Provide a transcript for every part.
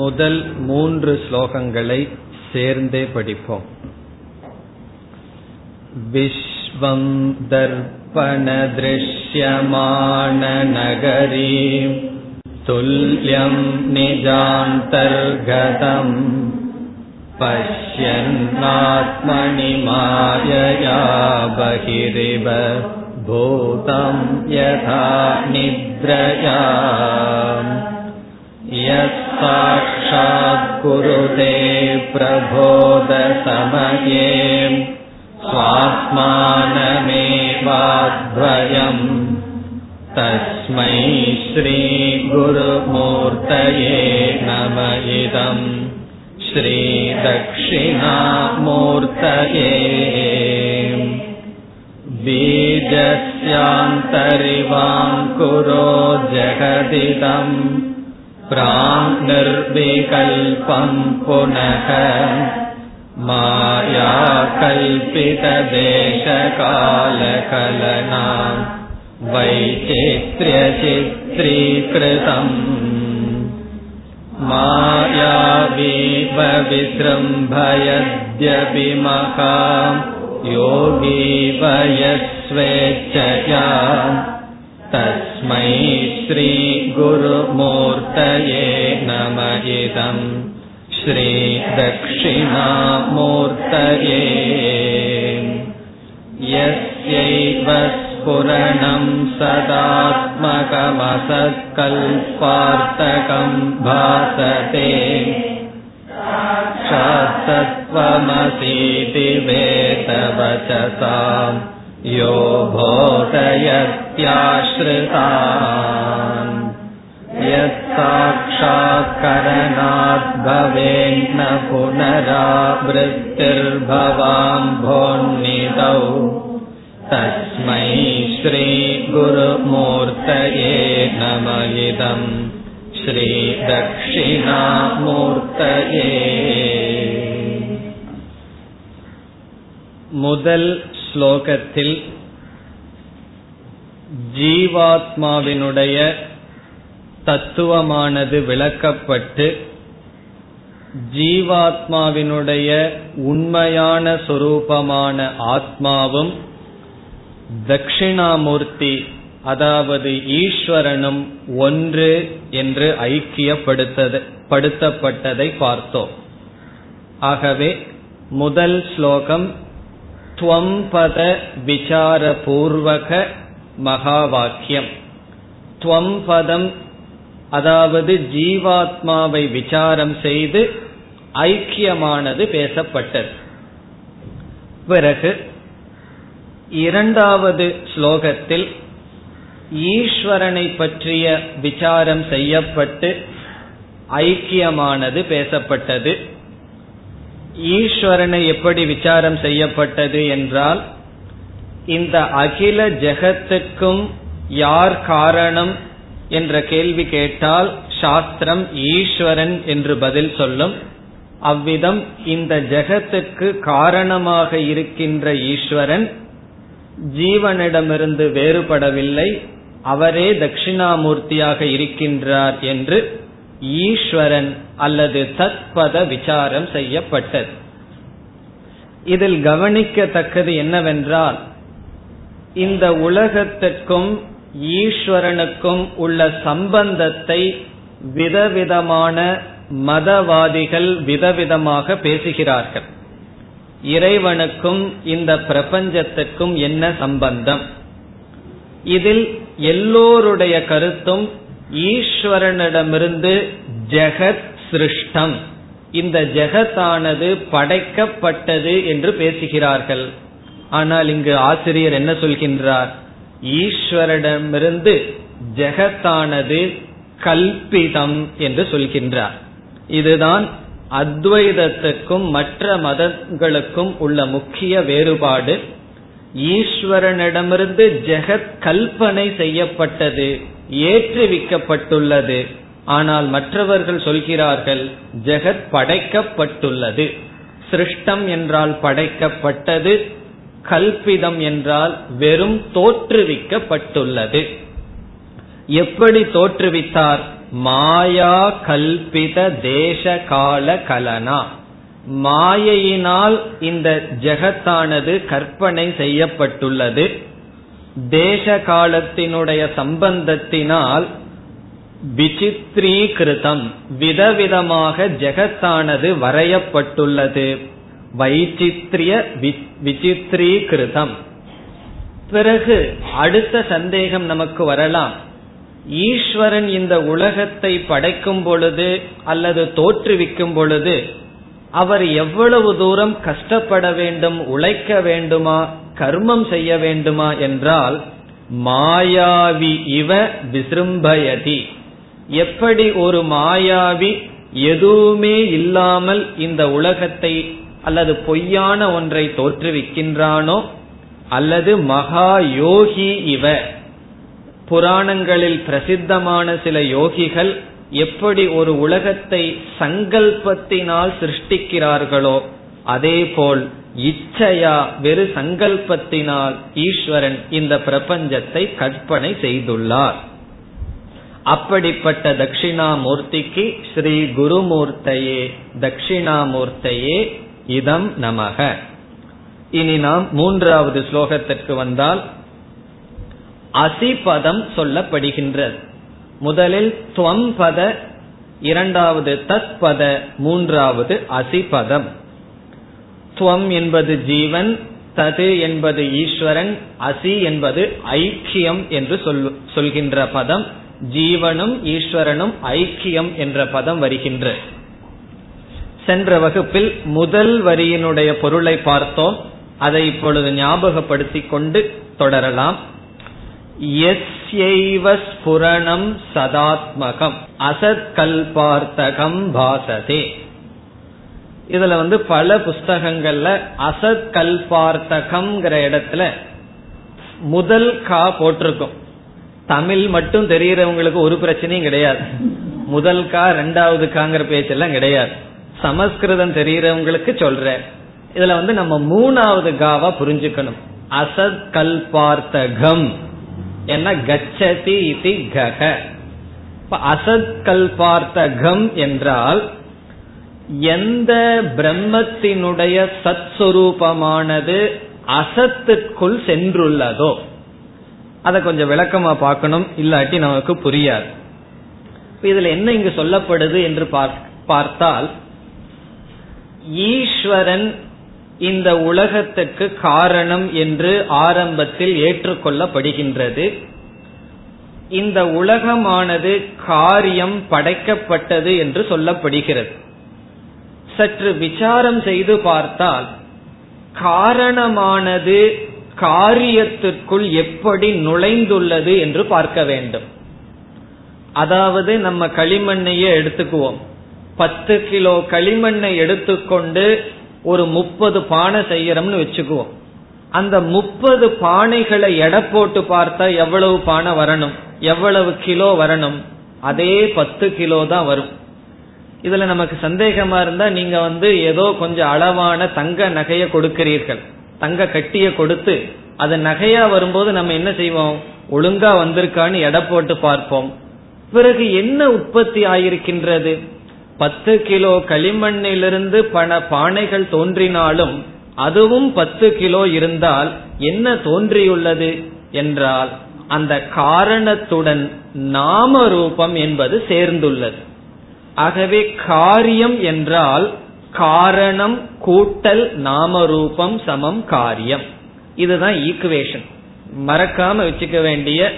முதல் மூன்று ஸ்லோகங்களை சேர்ந்தே படிப்போம் विश्वं दर्पणदृश्यमाणनगरीं तुल्यं निजान्तर्गतम् पश्यन्नात्मनि मायया बहिरिव भूतं यथा निद्रया यत्साक्षात् कुरुते प्रबोधसमये स्वात्मानमेवाद्वयम् तस्मै श्रीगुरुमूर्तये नम इदम् श्रीदक्षिणामूर्तये बीजस्यान्तरिवाङ्कुरो जगदिदम् प्राङ्निर्विकल्पम् पुनः मायाकल्पितदेशकालकलना वैचित्र्यचित्रीकृतम्। मायावीव विजृम्भयद्यपि मका योगीव यस्वेच्छया तस्मै श्रीगुरुमूर्तये नम इदम् श्रीदक्षिणामूर्तये। यस्यैव स्फुरणं सदात्मकमसत्कल्पार्थकं भासते। साक्षात्तत्त्वमसीति वेदवचसाम् यो बोधयत्याश्रितान् यत्साक्षात्करणात् भवेन्न पुनरावृत्तिर्भवाम्भोन्नितौ तस्मै श्रीगुरुमूर्तये नम इदम् श्रीदक्षिणामूर्तये முதல் ஸ்லோகத்தில் ஜீவாத்மாவினுடைய தத்துவமானது விளக்கப்பட்டு ஜீவாத்மாவினுடைய உண்மையான சொரூபமான ஆத்மாவும் தட்சிணாமூர்த்தி அதாவது ஈஸ்வரனும் ஒன்று என்று ஐக்கியப்படுத்தப்பட்டதை பார்த்தோம். ஆகவே முதல் ஸ்லோகம் துவம்பத விசாரபூர்வக மகா வாக்கியம் துவம்பதம் அதாவது ஜீவாத்மாவை விசாரம் செய்து ஐக்கியமானது பேசப்பட்டது. பிறகு இரண்டாவது ஸ்லோகத்தில் ஈஸ்வரனை பற்றிய விசாரம் செய்யப்பட்டு ஐக்கியமானது பேசப்பட்டது. ஈஸ்வரனை எப்படி விசாரம் செய்யப்பட்டது என்றால் இந்த அகில ஜெகத்துக்கும் யார் காரணம் என்ற கேள்வி கேட்டால் சாஸ்திரம் ஈஸ்வரன் என்று பதில் சொல்லும். அவ்விதம் இந்த ஜெகத்துக்கு காரணமாக இருக்கின்ற ஈஸ்வரன் ஜீவனிடமிருந்து வேறுபடவில்லை. அவரே தட்சிணாமூர்த்தியாக இருக்கின்றார் என்று ஈஸ்வரன் அல்லது தத்பத விசாரம் செய்யப்பட்டது. இதில் கவனிக்கத்தக்கது என்னவென்றால் இந்த உலகத்திற்கும் ஈஸ்வரனுக்கும் உள்ள சம்பந்தத்தை விதவிதமான மதவாதிகள் விதவிதமாக பேசுகிறார்கள். இறைவனுக்கும் இந்த பிரபஞ்சத்துக்கும் என்ன சம்பந்தம்? இதில் எல்லோருடைய கருத்தும் ஈஸ்வரனிடமிருந்து ஜெகத் சிருஷ்டம். இந்த ஜெகத்தானது படைக்கப்பட்டது என்று பேசுகிறார்கள். ஆனால் இங்கு ஆசிரியர் என்ன சொல்கின்றார்? ஈஸ்வரிடமிருந்து ஜெகத்தானது கல்பிதம் என்று சொல்கின்றார். இதுதான் அத்வைதத்துக்கும் மற்ற மதங்களுக்கும் உள்ள முக்கிய வேறுபாடு. ஈஸ்வரனிடமிருந்து ஜெகத் கல்பனை செய்யப்பட்டது ஏற்றுவிக்கப்பட்டுள்ளது. ஆனால் மற்றவர்கள் சொல்கிறார்கள் ஜெகத் படைக்கப்பட்டுள்ளது. சிருஷ்டம் என்றால் படைக்கப்பட்டது கல்பிதம் என்றால் வெறும் தோற்றுவிக்கப்பட்டுள்ளது. எப்படி தோற்றுவித்தார்? மாயா கல்பித தேச கால கலனா. மாயையினால் இந்த ஜெகத்தானது கற்பனை செய்யப்பட்டுள்ளது. தேச காலத்தினுடைய சம்பந்தத்தினால் விசித்ரீகிருதம் விதவிதமாக ஜெகத்தானது வரையப்பட்டுள்ளது. வைச்சித்ரிய விசித்திரீகிருதம். பிறகு அடுத்த சந்தேகம் நமக்கு வரலாம். ஈஸ்வரன் இந்த உலகத்தை படைக்கும் பொழுது அல்லது தோற்றுவிக்கும் பொழுது அவர் எவ்வளவு தூரம் கஷ்டப்பட வேண்டும் உழைக்க வேண்டுமா கர்மம் செய்ய வேண்டுமா என்றால் மாயாவி இவ விசிரும்பயதி. எப்படி ஒரு மாயாவி எதுவுமே இல்லாமல் இந்த உலகத்தை அல்லது பொய்யான ஒன்றை தோற்றுவிக்கின்றானோ அல்லது மகா யோகி இவ. புராணங்களில் பிரசித்தமான சில யோகிகள் எப்படி ஒரு உலகத்தை சங்கல்பத்தினால் சிருஷ்டிக்கிறார்களோ அதேபோல் இச்சையா வெறு சங்கல்பத்தினால் ஈஸ்வரன் இந்த பிரபஞ்சத்தை கற்பனை செய்துள்ளார். அப்படிப்பட்ட தட்சிணாமூர்த்திக்கு ஸ்ரீ குருமூர்த்தையே தட்சிணாமூர்த்தையே இதம் நமக இனி நாம் மூன்றாவது ஸ்லோகத்திற்கு வந்தால் அசிபதம் சொல்லப்படுகின்றது. முதலில் துவம் பத இரண்டாவது தத் பத மூன்றாவது அசிபதம். துவம் என்பது ஜீவன் தது என்பது ஈஸ்வரன் அசி என்பது ஐக்கியம் என்று சொல்கின்ற பதம். ஜீவனும் ஈஸ்வரனும் ஐக்கியம் என்ற பதம் வருகின்ற. சென்ற வகுப்பில் முதல் வரியினுடைய பொருளை பார்த்தோம். அதை இப்பொழுது ஞாபகப்படுத்திக் கொண்டு தொடரலாம். எஸ்யைவ ஸ்புரணம் சதாத்மகம் அசத்கல்பார்த்தகம் பாசதே. இதுல வந்து பல புஸ்தகங்கள்ல அசத்கல்பார்த்தகம்ங்கிற இடத்துல முதல் கா போட்டிருக்கும். தமிழ் மட்டும் தெரியறவங்களுக்கு ஒரு பிரச்சனையும் கிடையாது. முதல் கா ரெண்டாவது காங்கிற பேச்செல்லாம் கிடையாது. சமஸ்கிருதம் தெரியறவங்களுக்கு சொல்ற. இதுல வந்து நம்ம மூணாவது காவா புரிஞ்சுக்கணும். அசத் கல்பார்த்தகம். என்ன கச்சதி இது கக அசத் கல்பார்த்தகம் என்றால் எந்த பிரம்மத்தினுடைய சத் சுரூபமானது அசத்துக்குள் சென்றுள்ளதோ. அதை கொஞ்சம் விளக்கமா பார்க்கணும். இல்லாட்டி நமக்கு புரியாது. இதுல என்ன இங்கு சொல்லப்படுது என்று பார்த்தால் ஈஸ்வரன் இந்த உலகத்துக்கு காரணம் என்று ஆரம்பத்தில் ஏற்றுக்கொள்ளப்படுகின்றது. இந்த உலகமானது காரியம் படைக்கப்பட்டது என்று சொல்லப்படுகிறது. சற்று விசாரம் செய்து பார்த்தால் காரணமானது காரியத்திற்குள் எப்படி நுழைந்துள்ளது என்று பார்க்க வேண்டும். அதாவது நம்ம களிமண்ணையே எடுத்துக்குவோம். பத்து கிலோ களிமண்ணை எடுத்துக்கொண்டு ஒரு முப்பது பானை செய்யறோம்னு வச்சுக்குவோம். அந்த முப்பது பானைகளை எடை போட்டு பார்த்தா எவ்வளவு பானை வரணும்? எவ்வளவு கிலோ வரணும்? அதே பத்து கிலோ தான் வரும். இதுல நமக்கு சந்தேகமா இருந்தா நீங்க வந்து ஏதோ கொஞ்சம் அளவான தங்க நகைய கொடுக்கிறீர்கள். தங்க கட்டிய கொடுத்து அது நகையா வரும்போது நம்ம என்ன செய்வோம்? ஒழுங்கா வந்திருக்கான்னு எடை போட்டு பார்ப்போம். பிறகு என்ன உற்பத்தி ஆயிருக்கின்றது? பத்து கிலோ களிமண்ணிலிருந்து பல பானைகள் தோன்றினாலும் அதுவும் பத்து கிலோ இருந்தால் என்ன தோன்றியுள்ளது என்றால் அந்த காரணத்துடன் நாம ரூபம் என்பது சேர்ந்துள்ளது. ஆகவே காரியம் என்றால் காரணம் கூட்டல் நாம ரூபம் சமம் காரியம். இதுதான் ஈக்குவேஷன் மறக்காம வச்சுக்க வேண்டிய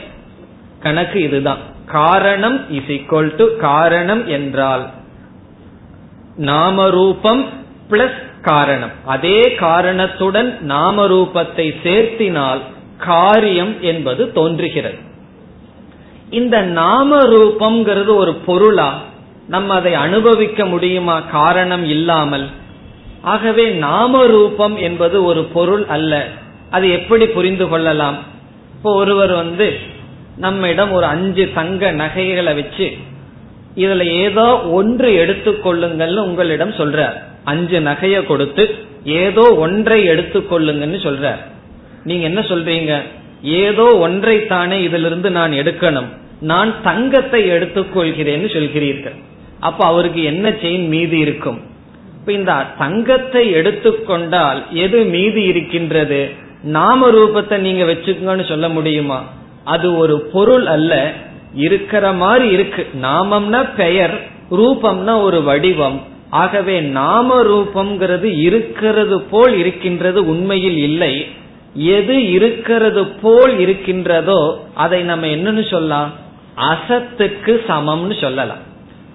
கணக்கு இதுதான். காரணம் இஸ் ஈக்வல் டு காரணம் என்றால் நாமரூபம் பிளஸ் காரணம். அதே காரணத்துடன் நாமரூபத்தை சேர்த்தினால் காரியம் என்பது தோன்றுகிறது. இந்த நாம ரூபம்ங்கிறது ஒரு பொருளா நம்ம அதை அனுபவிக்க முடியுமா? காரணம் இல்லாமல். ஆகவே நாம ரூபம் என்பது ஒரு பொருள் அல்ல. அது எப்படி புரிந்து கொள்ளலாம்? இப்போ ஒருவர் வந்து நம்மிடம் ஒரு அஞ்சு தங்க நகைகளை வச்சு இதுல ஏதோ ஒன்று எடுத்துக்கொள்ளுங்கள்னு உங்களிடம் சொல்றார். அஞ்சு நகைய கொடுத்து ஏதோ ஒன்றை எடுத்துக்கொள்ளுங்கன்னு சொல்றார். நீங்க என்ன சொல்றீங்க? ஏதோ ஒன்றை தானே இதிலிருந்து நான் எடுக்கணும். நான் தங்கத்தை எடுத்துக்கொள்கிறேன்னு சொல்கிறீர்கள். அப்ப அவருக்கு என்ன செயின் மீதி இருக்கும்? இப்ப இந்த தங்கத்தை எடுத்துக்கொண்டால் எது மீதி இருக்கின்றது? நாம ரூபத்தை நீங்க வச்சுக்கோன்னு சொல்ல முடியுமா? அது ஒரு பொருள் அல்ல. இருக்கிற மாதிரி இருக்கு. நாமம்னா பெயர் ரூபம்னா ஒரு வடிவம். ஆகவே நாம ரூபம்ங்கிறது இருக்கிறது போல் இருக்கின்றது உண்மையில் இல்லை. எது இருக்கிறது போல் இருக்கின்றதோ அதை நம்ம என்னன்னு சொல்லலாம்? அசத்துக்கு சமம்னு சொல்லலாம்.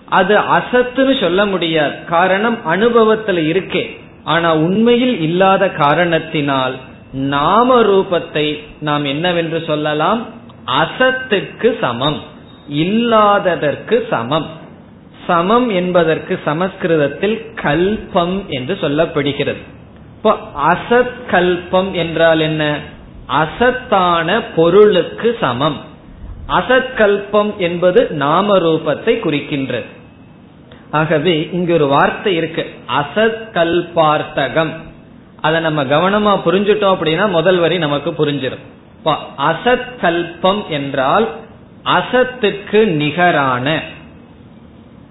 அது அசத்துன்னு சொல்ல முடியாது. காரணம் அனுபவத்துல இருக்கே. ஆனா உண்மையில் இல்லாத காரணத்தினால் நாம ரூபத்தை நாம் என்னவென்று சொல்லலாம்? அசத்துக்கு சமம். இல்லாததற்கு சமம். சமம் என்பதற்கு சமஸ்கிருதத்தில் கல்பம் என்று சொல்லப்படுகிறது. இப்போ அசத் கல்பம் என்றால் என்ன? அசத்தான பொருளுக்கு சமம். அசத்கல்பம் என்பது நாம ரூபத்தை குறிக்கின்றது. ஆகவே இங்க ஒரு வார்த்தை இருக்கு. அசத்கல்பார்த்தகம். அதை நம்ம கவனமா புரிஞ்சுட்டோம் அப்படின்னா முதல் வரி நமக்கு புரிஞ்சிடும் அசத்கல்பம் என்றால் அசத்துக்கு நிகரான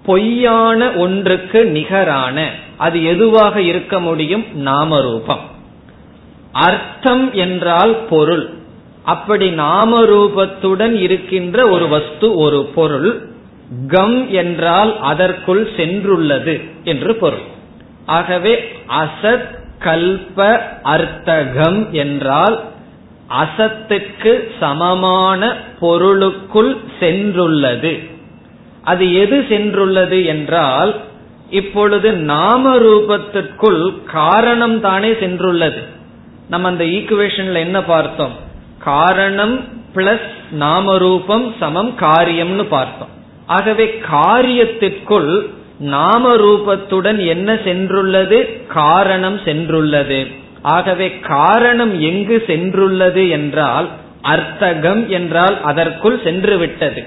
பொய்யான ஒன்றுக்கு நிகரான அது எதுவாக இருக்க முடியும்? நாமரூபம். அர்த்தம் என்றால் பொருள். அப்படி நாமரூபத்துடன் இருக்கின்ற ஒரு வஸ்து ஒரு பொருள் கம் என்றால் அதற்குள் சென்றுள்ளது என்று பொருள். ஆகவே அசத் கல்ப அர்த்தகம் என்றால் அசத்துக்கு சமமான பொருளுக்குள் சென்றுள்ளது. அது எது சென்றுள்ளது என்றால் இப்பொழுது நாம ரூபத்திற்குள் காரணம் தானே சென்றுள்ளது. நம்ம அந்த ஈக்குவேஷன்ல என்ன பார்த்தோம்? காரணம் பிளஸ் நாமரூபம் சமம் காரியம்னு பார்த்தோம். ஆகவே காரியத்திற்குள் நாம ரூபத்துடன் என்ன சென்றுள்ளது? காரணம் சென்றுள்ளது. ஆகவே காரணம் எங்கு சென்றுள்ளது என்றால் அர்த்தகம் என்றால் அதற்குள் சென்று விட்டது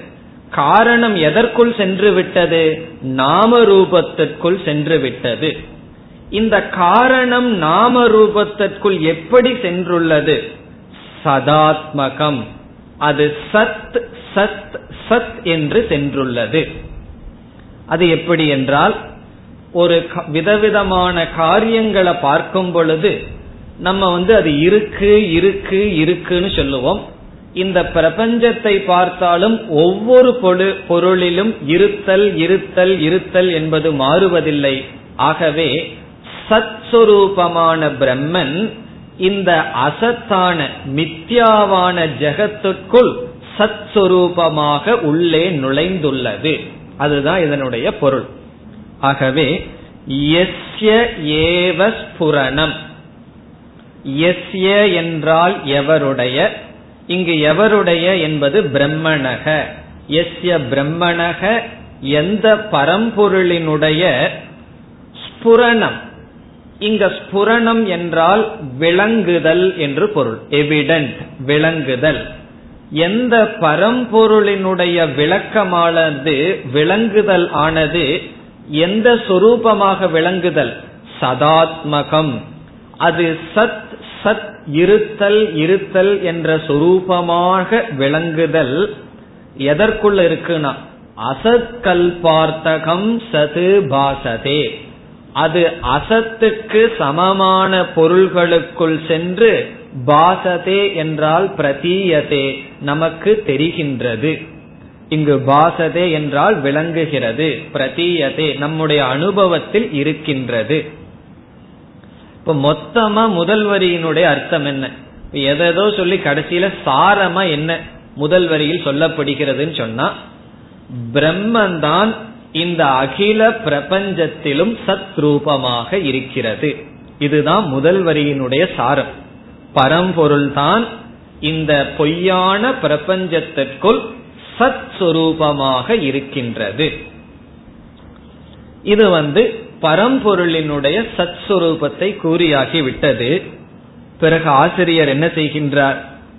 காரணம் எதற்குள் சென்று விட்டது நாம ரூபத்திற்குள் சென்று விட்டது இந்த காரணம் நாம ரூபத்திற்குள் எப்படி சென்றுள்ளது? சதாத்மகம். அது சத் சத் சத் என்று சென்றுள்ளது. அது எப்படி என்றால் ஒரு விதவிதமான காரியங்களை பார்க்கும் பொழுது நம்ம வந்து அது இருக்கு இருக்கு இருக்குன்னு சொல்லுவோம். இந்த பிரபஞ்சத்தை பார்த்தாலும் ஒவ்வொரு பொருளிலும் இருத்தல் இருத்தல் இருத்தல் என்பது மாறுவதில்லை. ஆகவே சத்ஸ்வரூபமான பிரம்மன் இந்த அசத்தான மித்யாவான ஜெகத்துக்குள் சத்ஸ்வரூபமாக உள்ளே நுழைந்துள்ளது. அதுதான் இதனுடைய பொருள். ஆகவே எஸ்ய ஏவ ஸ்புரணம். எஸ்ய என்றால் எவருடைய? இங்கு எவருடைய என்பது பிரம்மணக. எஸ்ய பிரம்மணக எந்த பரம்பொருளினுடைய ஸ்புரணம். இங்க ஸ்புரணம் என்றால் விளங்குதல் என்று பொருள். எவிடன்ட் விளங்குதல். எந்த பரம்பொருளினுடைய விளக்கமானது விளங்குதல் ஆனது எந்த சொரூபமாக விளங்குதல்? சதாத்மகம். அது சத் சத் இருத்தல் இருத்தல் என்ற சொரூபமாக விளங்குதல் எதற்குள்ள இருக்குன்னா? அசத்கல்பார்த்தகம் சது பாசதே. அது அசத்துக்கு சமமான பொருள்களுக்குள் சென்று பாசதே என்றால் பிரதீயதே நமக்கு தெரிகின்றது. இங்கு பாசதே என்றால் விளங்குகிறது பிரதீயதே நம்முடைய அனுபவத்தில் இருக்கின்றது. இப்ப மொத்தமா முதல் வரியினுடைய அர்த்தம் என்ன? எதோ சொல்லி கடைசியில சாரமா என்ன முதல் வரியில் சொல்லப்படுகிறதுன்னு சொன்னா பிரம்மன் தான் இந்த அகில பிரபஞ்சத்திலும் சத் ரூபமாக இருக்கிறது. இதுதான் முதல் வரியினுடைய சாரம். பரம்பொருள் தான் இந்த பொய்யான பிரபஞ்சத்திற்குள் சத் சுரூபமாக இருக்கின்றது. இது வந்து பரம்பொருளினுடைய சத் சுரூபத்தை கூறியாகி விட்டது பிறகு ஆசிரியர் என்ன செய்கின்றார்?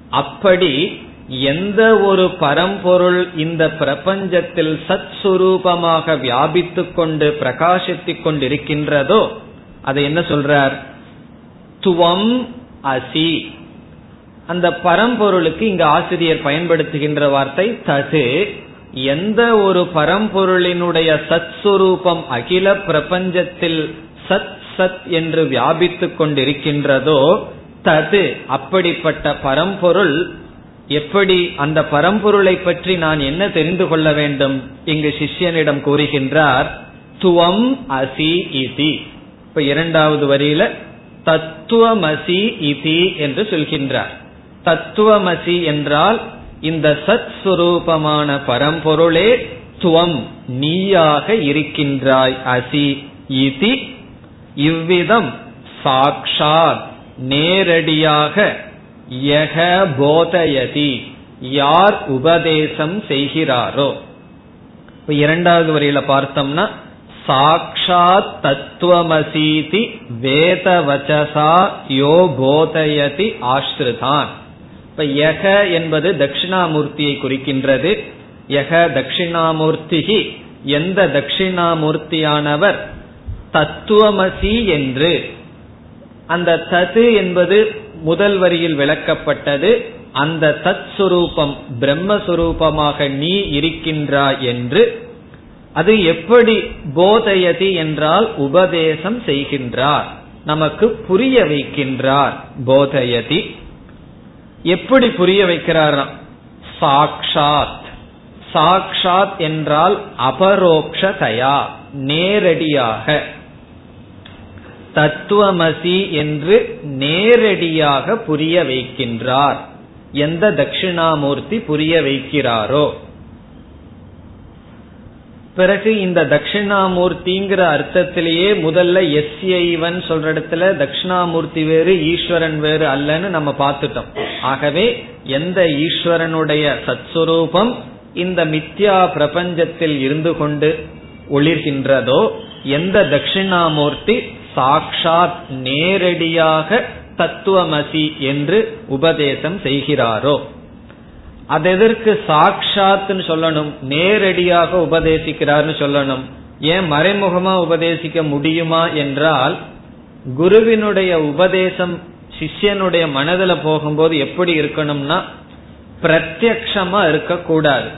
அப்படி எந்த ஒரு பரம்பொருள் இந்த பிரபஞ்சத்தில் சத் சுரூபமாக வியாபித்து கொண்டு பிரகாசித்துக் கொண்டிருக்கின்றதோ அதை என்ன சொல்றார்? துவம் அசி. அந்த பரம்பொருளுக்கு இங்கு ஆசிரியர் பயன்படுத்துகின்ற வார்த்தை தது. எந்த ஒரு பரம்பொருளினுடைய சத் சுரூபம் அகில பிரபஞ்சத்தில் சத் சத் என்று வியாபித்துக் கொண்டிருக்கின்றதோ தது அப்படிப்பட்ட பரம்பொருள். எப்படி அந்த பரம்பொருளை பற்றி நான் என்ன தெரிந்து கொள்ள வேண்டும்? இங்கு சிஷ்யனிடம் கூறுகின்றார் துவம் அசி இதி. இப்ப இரண்டாவது வரியில தத்துவமசி இதி என்று சொல்கின்றார். தத்துவமசி என்றால் இந்த சத் சுரூபமான பரம்பொருளே துவம் நீயாக இருக்கின்றாய் அசி இதி. இவ்விதம் சாக்ஷாத் நேரடியாக யக போதயதி யார் உபதேசம் செய்கிறாரோ. இப்ப இரண்டாவது வரையில பார்த்தோம்னா சாக்ஷாத் தத்துவமசீதி வேதவச்சசா யோ போதயதி ஆஸ்ருதான். இப்ப யக என்பது தட்சிணாமூர்த்தியை குறிக்கின்றது. யக தட்சிணாமூர்த்திகி எந்த தட்சிணாமூர்த்தியானவர்? தத்துவமசி என்று. அந்த தது என்பது முதல் வரியில் விளக்கப்பட்டது. அந்த தத் சுரூபம் பிரம்மஸ்வரூபமாக நீ இருக்கின்றாய் என்று. அது எப்படி போதயதி என்றால் உபதேசம் செய்கின்றார். நமக்கு புரிய வைக்கின்றார் போதயதி. எப்படி புரிய வைக்கிறாராம் சாக்ஷாத். சாக்ஷாத் என்றால் அபரோக்ஷதயா நேரடியாக. தத்துவமசி என்று நேரடியாக புரிய வைக்கின்றார். எந்த தட்சிணாமூர்த்தி புரிய வைக்கிறாரோ பிறகு இந்த தட்சிணாமூர்த்திங்கிற அர்த்தத்திலேயே முதல்ல எஸ்ஐவன் சொல்ற இடத்துல தட்சிணாமூர்த்தி வேறு ஈஸ்வரன் வேறு அல்லன்னு நம்ம பார்த்துட்டோம். ஆகவே எந்த ஈஸ்வரனுடைய சத்ஸ்வரூபம் இந்த மித்யா பிரபஞ்சத்தில் இருந்து கொண்டு ஒளிர்கின்றதோ எந்த தட்சிணாமூர்த்தி சாக்ஷாத் நேரடியாக தத்துவமசி என்று உபதேசம் செய்கிறாரோ. அது எதற்கு சாட்சாத்னு சொல்லணும்? நேரடியாக உபதேசிக்கிறார்னு சொல்லணும். ஏன் மறைமுகமா உபதேசிக்க முடியுமா என்றால் குருவினுடைய உபதேசம் சிஷ்யனுடைய மனதில் போகும்போது எப்படி இருக்கணும்னா பிரத்யக்ஷமா இருக்கக்கூடாது.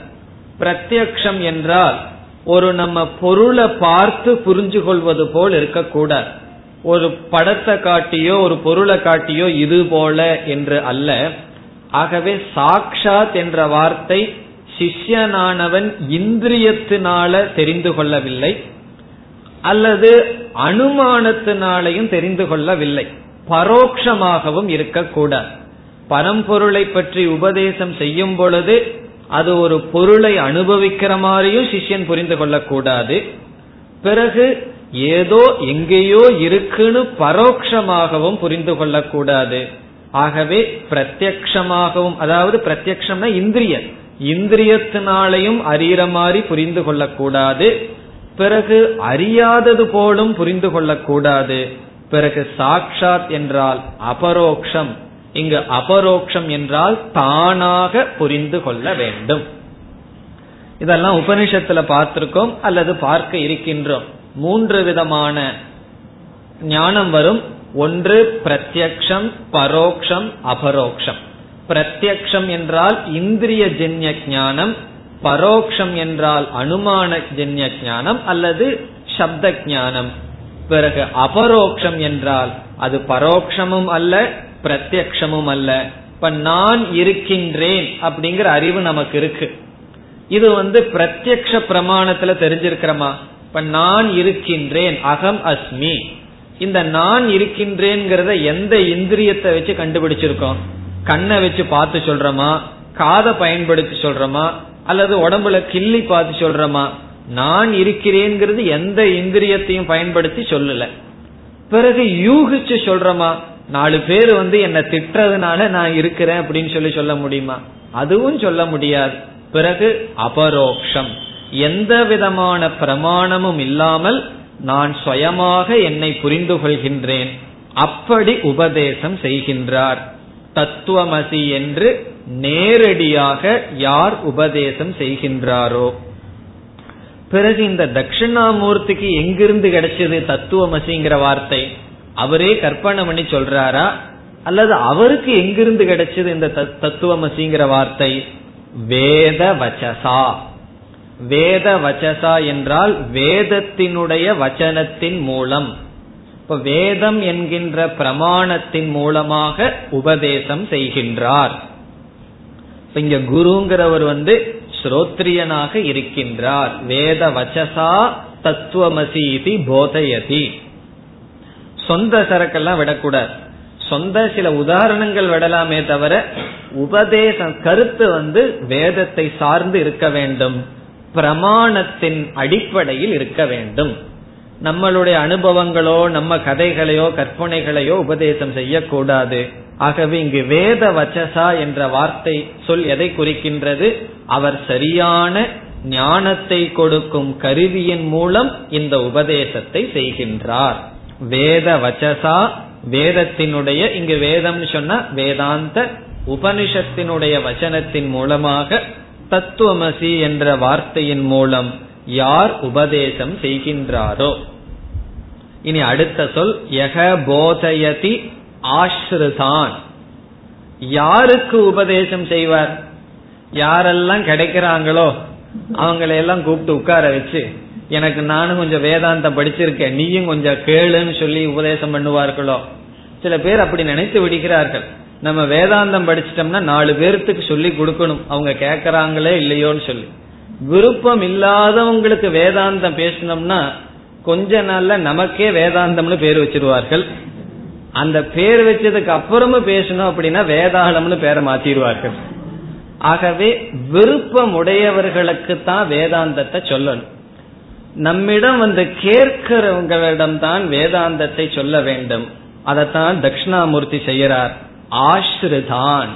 பிரத்யக்ஷம் என்றால் ஒரு நம்ம பொருளை பார்த்து புரிஞ்சு கொள்வது போல் இருக்கக்கூடாது. ஒரு படத்தை காட்டியோ ஒரு பொருளை காட்டியோ இது போல என்று அல்ல. ஆகவே சாக்ஷாத் என்ற வார்த்தை சிஷ்யனானவன் இந்திரியத்தினால தெரிந்து கொள்ளவில்லை அல்லது அனுமானத்தினாலையும் தெரிந்து கொள்ளவில்லை. பரோட்சமாகவும் இருக்கக்கூடாது. பரம்பொருளை பற்றி உபதேசம் செய்யும் பொழுது அது ஒரு பொருளை அனுபவிக்கிற மாதிரியும் சிஷ்யன் புரிந்து கொள்ளக்கூடாது. பிறகு ஏதோ எங்கேயோ இருக்குன்னு பரோட்சமாகவும் புரிந்து கொள்ளக்கூடாது. ஆகவே பிரத்யக்ஷமாகவும் அதாவது பிரத்யக்ஷம்னா இந்திரிய இந்திரியத்தினாலையும் அறிகிற மாதிரி புரிந்து கொள்ளக்கூடாது. பிறகு அறியாதது போலும் புரிந்து கொள்ளக்கூடாது. பிறகு சாட்சாத் என்றால் அபரோக்ஷம். இங்கு அபரோக்ஷம் என்றால் தானாக புரிந்து கொள்ள வேண்டும். இதெல்லாம் உபனிஷத்துல பார்த்திருக்கோம் அல்லது பார்க்க இருக்கின்றோம். மூன்று விதமான ஞானம் வரும். ஒன்று பிரத்யக்ஷம் பரோக்ஷம் அபரோக்ஷம். பிரத்யக்ஷம் என்றால் இந்திரிய ஜென்ய ஞானம் பரோக்ஷம் என்றால் அனுமான ஜென்ய ஞானம் அல்லது சப்த ஞானம். பிறகு அபரோக்ஷம் என்றால் அது பரோக்ஷமும் அல்ல பிரத்யக்ஷமும் அல்ல. இப்ப நான் இருக்கின்றேன் அப்படிங்கிற அறிவு நமக்கு இருக்கு. இது வந்து பிரத்யக்ஷ பிரமாணத்துல தெரிஞ்சிருக்கிறோமா? இப்ப நான் இருக்கின்றேன் அகம் அஸ்மி. இந்த நான் இருக்கின்றேங்கிறத எந்த இந்திரியத்தை வச்சு கண்டுபிடிச்சிருக்கோம்? கண்ணை வச்சு பார்த்து சொல்றோமா? காதை பயன்படுத்தி சொல்றோமா? அல்லது உடம்புல கிள்ளி பார்த்து சொல்றோமா? நான் இருக்கிறேங்கிறது எந்த இந்திரியத்தையும் பயன்படுத்தி சொல்லல. பிறகு யூகிச்சு சொல்றோமா? நாலு பேர் வந்து என்ன திட்டுறதுனால நான் இருக்கிறேன் அப்படின்னு சொல்லி சொல்ல முடியுமா? அதுவும் சொல்ல முடியாது. பிறகு அபரோக்ஷம். எந்த விதமான பிரமாணமும் இல்லாமல் நான் சுயமாக என்னை புரிந்து கொள்கின்றேன். அப்படி உபதேசம் செய்கின்றார். தத்துவமசி என்று நேரடியாக யார் உபதேசம் செய்கின்றாரோ. பிறகு இந்த தட்சிணாமூர்த்திக்கு எங்கிருந்து கிடைச்சது தத்துவமசிங்கிற வார்த்தை? அவரே கற்பனை பண்ணி சொல்றாரா? அல்லது அவருக்கு எங்கிருந்து கிடைச்சது இந்த தத்துவமசிங்கிற வார்த்தை? வேத வச்சசா வேத வச்சசா என்றால் வேதத்தினுடைய வச்சனத்தின் மூலம். இப்ப வேதம் என்கின்ற பிரமாணத்தின் மூலமாக உபதேசம் செய்கின்றார். இங்க குருங்கிறவர் வந்து ஸ்ரோத்ரியனாக இருக்கின்றார். வேத வச்சசா தத்துவமசி இது போதயதி. சொந்த சரக்கெல்லாம் விடக்கூடாது. சொந்த சில உதாரணங்கள் விடலாமே தவிர உபதேசம் கருத்து வந்து வேதத்தை சார்ந்து இருக்க வேண்டும். பிரமாணத்தின் அடிப்படையில் இருக்க வேண்டும். நம்மளுடைய அனுபவங்களோ நம்ம கதைகளையோ கற்பனைகளையோ உபதேசம் செய்யக்கூடாது. ஆகவே இங்கு வேத வச்சசா என்ற வார்த்தை சொல் எதை குறிக்கின்றது? அவர் சரியான ஞானத்தை கொடுக்கும் கருவியின் மூலம் இந்த உபதேசத்தை செய்கின்றார். வேத வச்சசா வேதத்தினுடைய இங்கு வேதம் சொன்ன வேதாந்த உபனிஷத்தினுடைய வச்சனத்தின் மூலமாக தத்துவமசி என்ற வார்த்தையின் மூலம் யார் உபதேசம் செய்கின்றாரோ. இனி அடுத்த சொல் யக போதயதி ஆஸ்ருதான். யாருக்கு உபதேசம் செய்வார்? யாரெல்லாம் கிடைக்கிறாங்களோ அவங்களையெல்லாம் கூப்பிட்டு உட்கார வச்சு எனக்கு நானும் கொஞ்சம் வேதாந்தம் படிச்சிருக்கேன் நீயும் கொஞ்சம் கேளுன்னு சொல்லி உபதேசம் பண்ணுவார்களோ. சில பேர் அப்படி நினைத்து விடுகிறார்கள். நம்ம வேதாந்தம் படிச்சிட்டோம்னா நாலு பேர்த்துக்கு சொல்லி கொடுக்கணும். அவங்க கேக்குறாங்களே இல்லையோன்னு சொல்லி. விருப்பம் இல்லாதவங்களுக்கு வேதாந்தம் பேசினோம்னா கொஞ்ச நாள்ல நமக்கே வேதாந்தம்னு பேர் வச்சிருவார்கள். அந்த பேர் வச்சதுக்கு அப்புறமும் பேசணும் அப்படின்னா வேதாளம்னு பேரை மாத்திடுவார்கள். ஆகவே விருப்பம் உடையவர்களுக்கு தான் வேதாந்தத்தை சொல்லணும். நம்மிடம் வந்து கேட்கிறவங்களிடம் தான் வேதாந்தத்தை சொல்ல வேண்டும். அதைத்தான் தட்சிணாமூர்த்தி செய்யறார் ஆஷ்ருதான்.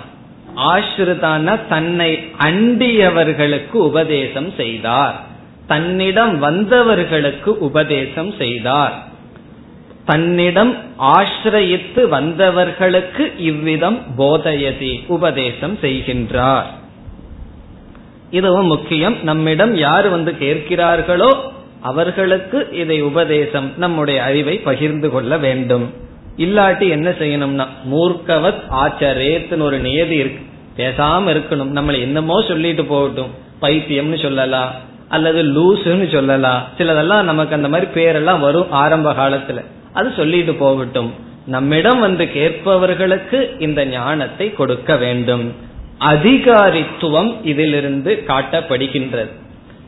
ஆஷ்ருதான தன்னை அண்டியவர்களுக்கு உபதேசம் செய்தார். தன்னிடம் வந்தவர்களுக்கு உபதேசம் செய்தார். தன்னிடம் ஆசிரயித்து வந்தவர்களுக்கு இவ்விதம் போதயதி உபதேசம் செய்கின்றார். இதுவும் முக்கியம். நம்மிடம் யார் வந்து கேட்கிறார்களோ அவர்களுக்கு இதை உபதேசம் நம்முடைய அறிவை பகிர்ந்து கொள்ள வேண்டும். இல்லாட்டி என்ன செய்யணும்னா மூர்க்கவத் ஆச்சரேத்துன்னு ஒரு நியதி இருக்கு. பேசாம இருக்கணும். நம்மளை என்னமோ சொல்லிட்டு போகட்டும். பைத்தியம்னு சொல்லலாம் அல்லது லூசுன்னு சொல்லலாம் சிலதெல்லாம் நமக்கு அந்த மாதிரி பேரெல்லாம் வரும் ஆரம்ப காலத்துல. அது சொல்லிட்டு போகட்டும். நம்மிடம் வந்து கேட்பவர்களுக்கு இந்த ஞானத்தை கொடுக்க வேண்டும். அதிகாரித்துவம் இதிலிருந்து காட்டப்படுகின்றது.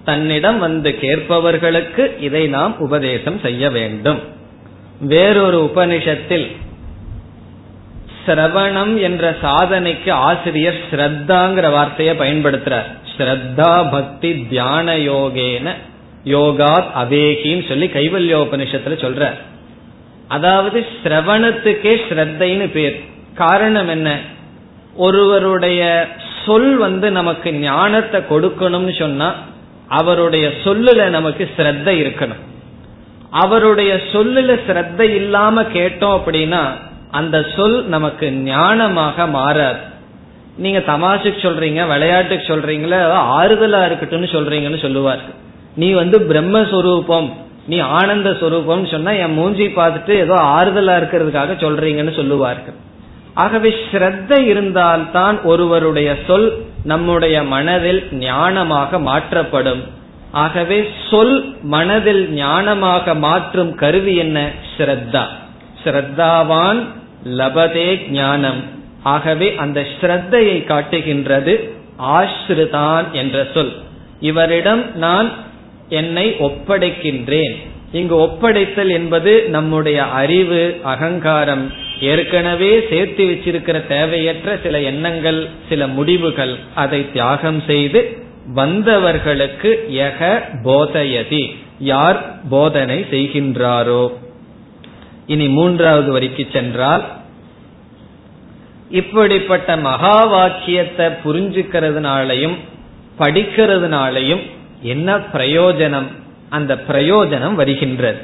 தன்னிடம் வந்து கேட்பவர்களுக்கு இதை நாம் உபதேசம் செய்ய வேண்டும். வேறொரு உபனிஷத்தில் சிரவணம் என்ற சாதனைக்கு ஆசிரியர் ஸ்ரத்தாங்கிற வார்த்தையை பயன்படுத்துறார். ஸ்ரத்தா பக்தி தியான யோகேன யோகாத் அவேகின்னு சொல்லி கைவல்யோபனிஷத்துல சொல்ற அதாவது சிரவணத்துக்கே ஸ்ரத்தைன்னு பேர். காரணம் என்ன? ஒருவருடைய சொல் வந்து நமக்கு ஞானத்தை கொடுக்கணும்னு சொன்னா அவருடைய சொல்லுல நமக்கு ஸ்ரத்த இருக்கணும். அவருடைய சொல்லுல சிரத்த இல்லாம கேட்டோம் அப்படின்னா அந்த சொல் நமக்கு ஞானமாக மாறாது. நீங்க தமாஷுக்கு சொல்றீங்க விளையாட்டுக்கு சொல்றீங்களா ஆறுதலா இருக்கட்டும்னு சொல்றீங்கன்னு சொல்லுவார் நீ வந்து பிரம்மஸ்வரூபம் நீ ஆனந்த ஸ்வரூபம் சொன்னா என் மூஞ்சி பார்த்துட்டு ஏதோ ஆறுதலா இருக்கிறதுக்காக சொல்றீங்கன்னு சொல்லுவார்கள். ஆகவே ஸ்ரத்த இருந்தால்தான் ஒருவருடைய சொல் நம்முடைய மனதில் ஞானமாக மாற்றப்படும். ஆகவே சொல் மனதில் ஞானமாக மாற்றும் கருவி என்ன? ஸ்ரத்தா. ஸ்ரத்தாவான் லபதே ஞானம். ஆகவே அந்த ஸ்ரத்தையை காட்டுகின்றது ஆஸ்ருதான் என்ற சொல். இவரிடம் நான் என்னை ஒப்படைக்கின்றேன். இங்கு ஒப்படைத்தல் என்பது நம்முடைய அறிவு அகங்காரம் ஏற்கனவே சேர்த்து வச்சிருக்கிற தேவையற்ற சில எண்ணங்கள் சில முடிவுகள் அதை தியாகம் செய்து வந்தவர்களுக்கு யக போதயதி. யார் போதனை செய்கின்றாரோ? இனி மூன்றாவது வரிக்கு சென்றால் இப்படிப்பட்ட மகா வாக்கியத்தை புரிஞ்சுக்கிறதுனாலையும் படிக்கிறதுனாலையும் என்ன பிரயோஜனம்? அந்த பிரயோஜனம் வருகின்றது.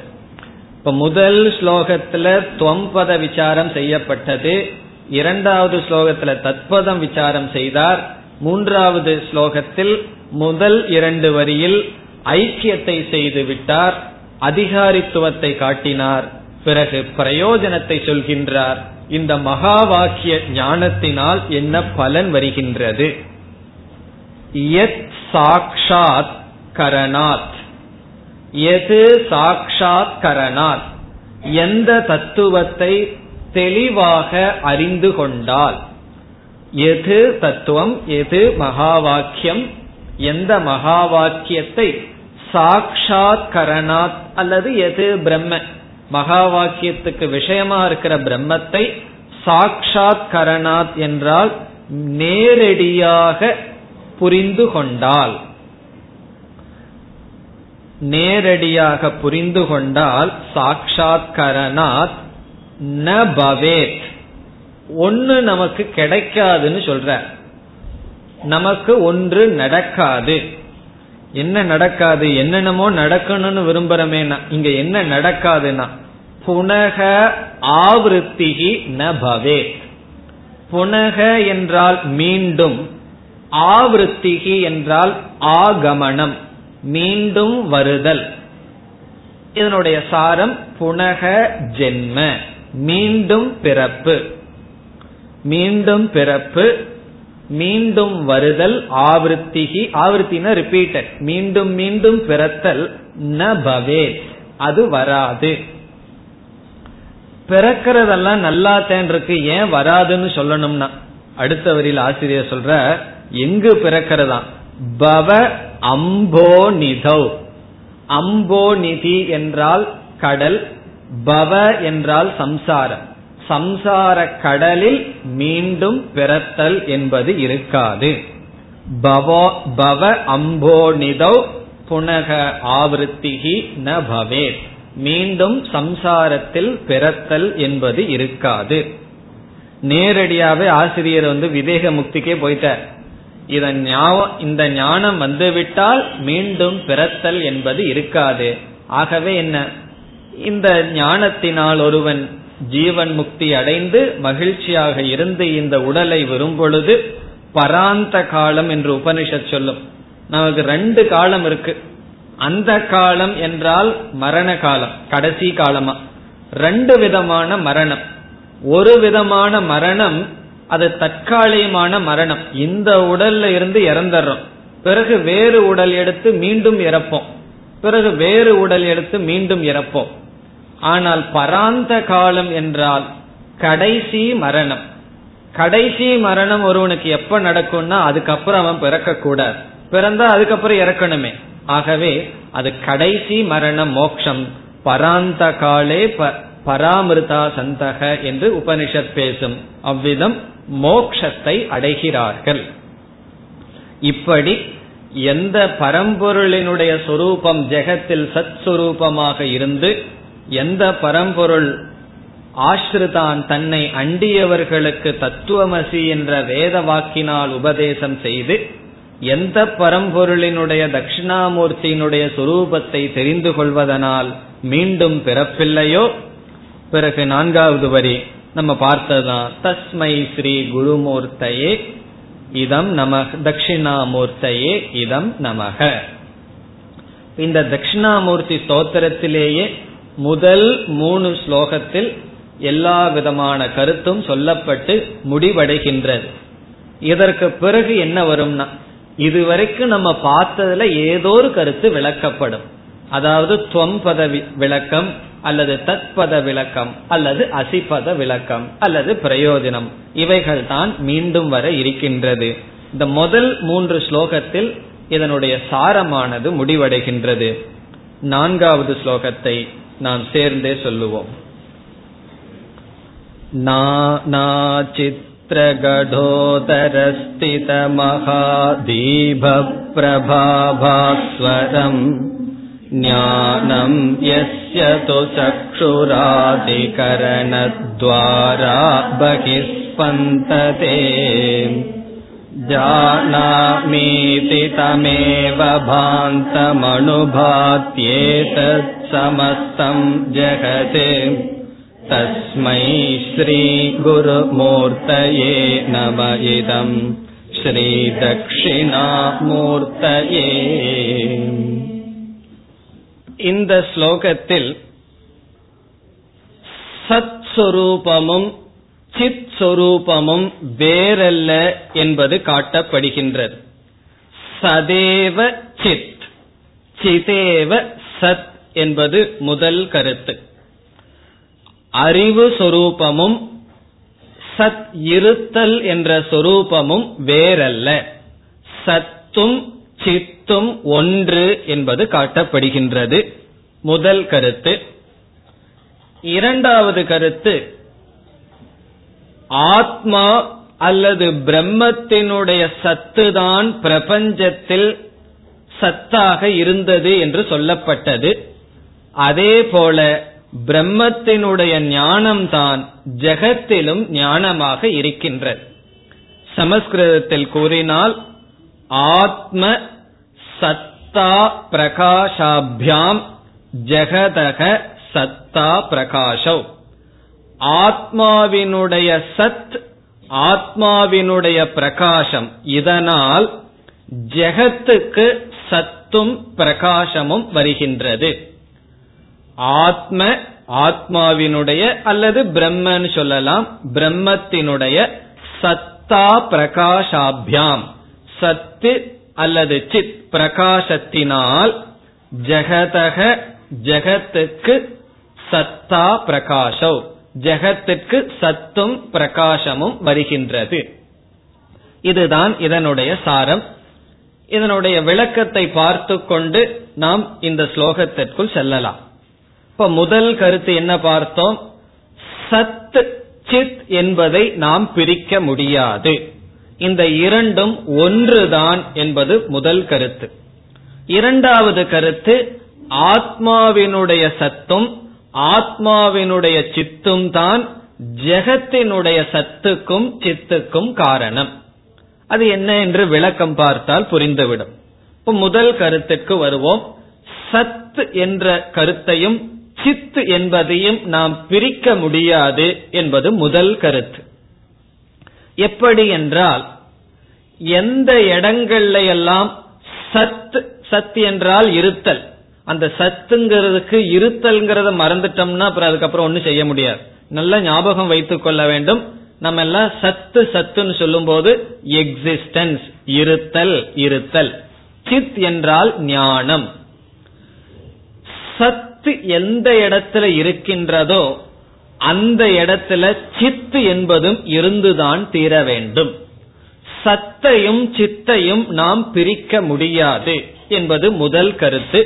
இப்ப முதல் ஸ்லோகத்துல துவம்பத விசாரம் செய்யப்பட்டது இரண்டாவது ஸ்லோகத்துல தத்பதம் விசாரம் செய்தார் மூன்றாவது ஸ்லோகத்தில் முதல் இரண்டு வரியில் ஐக்கியத்தை செய்து விட்டார் அதிகாரித்துவத்தை காட்டினார் பிறகு பிரயோஜனத்தை சொல்கின்றார். இந்த மகா வாக்கிய ஞானத்தினால் என்ன பலன் வருகின்றது? சாக்ஷாத் கரணாத். எது சாக்ஷாத் கரணாத்? எந்த தத்துவத்தை தெளிவாக அறிந்து கொண்டால்? எது தத்துவம் எது மகா வாக்கியம் எந்த மகா வாக்கியத்தை சாக்ஷாத் கரணாத் அல்லது எது பிரம்ம மகா வாக்கியத்துக்கு விஷயமா இருக்கிற பிரம்மத்தை சாக்ஷாத் கரணாத் என்றால் நேரடியாக புரிந்து கொண்டால். நேரடியாக புரிந்து கொண்டால் சாக்ஷாத் கரணாத் ந பவேத் ஒன்னு நமக்கு கிடைக்காதுன்னு சொல்ற. நமக்கு ஒன்று நடக்காது. என்ன நடக்காது? என்னென்னமோ நடக்கணும்னு விரும்புறமேனா இங்க என்ன நடக்காதுன்னா புனக ஆவருத்திகி ந பவே. புனக என்றால் மீண்டும் ஆவருத்திகி என்றால் ஆகமனம் மீண்டும் வருதல். இதனுடைய சாரம் புனக ஜென்ம மீண்டும் பிறப்பு. மீண்டும் பிறப்பு மீண்டும் வருதல் ஆவருத்திகி ஆவருத்தின ரிப்பீட்டட் மீண்டும் மீண்டும் பிறத்தல் ந பவே. அது வராது. பிறக்கிறதெல்லாம் நல்லா தேன் இருக்கு ஏன் வராதுன்னு சொல்லணும்னா. அடுத்த வரியில் ஆசிரியர் சொல்ற எங்கு பிறக்கிறதா பவ அம்போ நிதௌ. அம்போ நிதி என்றால் கடல் பவ என்றால் சம்சாரம். சம்சார கடலில் மீண்டும் பிறத்தல் என்பது இருக்காது. பவ அம்போ புனக ஆவருத்திகி ந பவேத். மீண்டும் சம்சாரத்தில் பிறத்தல் என்பது இருக்காது. நேரடியாவே ஆசிரியர் வந்து விவேக முக்திக்கே போயிட்டார். இதன் இந்த ஞானம் வந்துவிட்டால் மீண்டும் பிறத்தல் என்பது இருக்காது. ஆகவே என்ன? இந்த ஞானத்தினால் ஒருவன் ஜீவன் முக்தி அடைந்து மகிழ்ச்சியாக இருந்து இந்த உடலை விரும்பொழுது பராந்த காலம் என்று உபனிஷத் சொல்லும். நமக்கு ரெண்டு காலம் இருக்கு. அந்த காலம் என்றால் மரண காலம் கடைசி காலமா? ரெண்டு விதமான மரணம். ஒரு விதமான மரணம் அது தற்காலிகமான மரணம். இந்த உடல்ல இருந்து இறந்துடுறோம் பிறகு வேறு உடல் எடுத்து மீண்டும் இறப்போம். பிறகு வேறு உடல் எடுத்து மீண்டும் இறப்போம். ஆனால் பராந்த காலம் என்றால் கடைசி மரணம். கடைசி மரணம் ஒருவனுக்கு எப்ப நடக்கும்னா அதுக்கப்புறம் அவன் பிறக்க கூடாது பிறந்தா அதுக்கப்புறம் இறக்கணுமே. ஆகவே அது கடைசி மரணம் மோக்ஷம். பராந்த காலே பராமிருதா சந்தக என்று உபனிஷத் பேசும். அவ்விதம் மோக்ஷத்தை அடைகிறார்கள். இப்படி எந்த பரம்பொருளினுடைய சொரூபம் ஜெகத்தில் சத் சுரூபமாக இருந்து எந்த பரம்பொருள் ஆசிரிதான் தன்னை அண்டியவர்களுக்கு தத்துவமசி என்ற வேத வாக்கினால் உபதேசம் செய்து எந்த பரம்பொருளினுடைய தட்சிணாமூர்த்தியினுடைய சுரூபத்தை தெரிந்து கொள்வதனால் மீண்டும் பிறப்பில்லையோ? பிறகு நான்காவது வரி நம்ம பார்த்ததுதான். தஸ்மை ஸ்ரீ குருமூர்த்தையே இதம் நம தட்சிணாமூர்த்தையே இதம் நமக. இந்த தட்சிணாமூர்த்தி ஸ்தோத்திரத்திலேயே முதல் மூணு ஸ்லோகத்தில் எல்லா விதமான கருத்தும் சொல்லப்பட்டு முடிவடைகின்றது. இதற்கு பிறகு என்ன வரும்னா இதுவரைக்கும் நம்ம பார்த்ததுல ஏதோ ஒரு கருத்து விளக்கப்படும். அதாவது துவம்பத விளக்கம் அல்லது தத்பத விளக்கம் அல்லது அசிபத விளக்கம் அல்லது பிரயோஜனம். இவைகள் தான் மீண்டும் வர இருக்கின்றது. இந்த முதல் மூன்று ஸ்லோகத்தில் இதனுடைய சாரமானது முடிவடைகின்றது. நான்காவது ஸ்லோகத்தை நாம் சேர்ந்தே சொல்லுவோம் नानाचित्रगढोदरस्थितमहादीभप्रभाभास्वरम् ज्ञानम् यस्य तु चक्षुरादिकरणद्वारा बहिः स्पन्दते जानामीति तमेव भान्तमनुभात्येतत् समस्तम् जगते तस्मै श्रीगुरुमूर्तये नम इदम् ஸ்ரீதக்ஷிணாமூர்த்தயே இந்த ஸ்லோகத்தில் சத் சொரூபமும் சித் சொரூபமும் வேறல்ல என்பது காட்டப்படுகின்றது சதேவ சித் சிதேவ சத் என்பது முதல் கருத்து. அறிவு சொரூபமும் சத் இருத்தல் என்ற சொரூபமும் வேறல்ல. சத்தும் சித்தும் ஒன்று என்பது காட்டப்படுகின்றது. முதல் கருத்து. இரண்டாவது கருத்து. ஆத்மா அல்லது பிரம்மத்தினுடைய சத்துதான் பிரபஞ்சத்தில் சத்தாக இருந்தது என்று சொல்லப்பட்டது. அதே போல பிரம்மத்தினுடைய ஞானம்தான் ஜெகத்திலும் ஞானமாக இருக்கின்றது. சமஸ்கிருதத்தில் கூறினால் ஆத்ம சத்தா பிரகாஷாபியாம் ஜெகதக சத்தா பிரகாஷவ் ஆத்மாவினுடைய சத் ஆத்மாவினுடைய பிரகாசம் இதனால் ஜெகத்துக்கு சத்தும் பிரகாசமும் வருகின்றது. ஆத்ம ஆத்மாவினுடைய அல்லது பிரம்மன்னு சொல்லலாம். பிரம்மத்தினுடைய சத்தா பிரகாஷாபியாம். சத்து அல்லது சித் பிரகாசத்தினால் ஜெகதக ஜெகத்துக்கு சத்தா பிரகாஷவ் ஜெகத்துக்கு சத்தும் பிரகாசமும் வருகின்றது. இதுதான் இதனுடைய சாரம். இதனுடைய விளக்கத்தை பார்த்து கொண்டு நாம் இந்த ஸ்லோகத்திற்குள் செல்லலாம். இப்ப முதல் கருத்து என்ன பார்த்தோம்? சத் சித் என்பதை நாம் பிரிக்க முடியாது. இந்த இரண்டும் ஒன்றுதான் என்பது முதல் கருத்து. இரண்டாவது கருத்து ஆத்மாவினுடைய சத்தும் ஆத்மாவினுடைய சித்தும் தான் ஜெகத்தினுடைய சத்துக்கும் சித்துக்கும் காரணம். அது என்ன என்று விளக்கம் பார்த்தால் புரிந்துவிடும். இப்ப முதல் கருத்துக்கு வருவோம். சத் என்ற கருத்தையும் சித் என்பதையும் நாம் பிரிக்க முடியாது என்பது முதல் கருத்து. எப்படி என்றால் எந்த இடங்கள்ல எல்லாம் சத் சத் என்றால் இருத்தல் அந்த சத்துங்கிறதுக்கு இருத்தல்ங்கிறத மறந்துட்டோம்னா அப்புறம் அதுக்கப்புறம் ஒன்றும் செய்ய முடியாது. நல்ல ஞாபகம் வைத்துக் கொள்ள வேண்டும். நம்ம எல்லாம் சத்து சத்துன்னு சொல்லும் போது எக்ஸிஸ்டன்ஸ் இருத்தல் இருத்தல். சித் என்றால் ஞானம். சத் சத்து எந்த இடத்துல இருக்கின்றதோ அந்த இடத்துல சித்து என்பதும் இருந்துதான் தீர வேண்டும். சத்தையும் சித்தையும் நாம் பிரிக்க முடியாது என்பது முதல் கருத்து.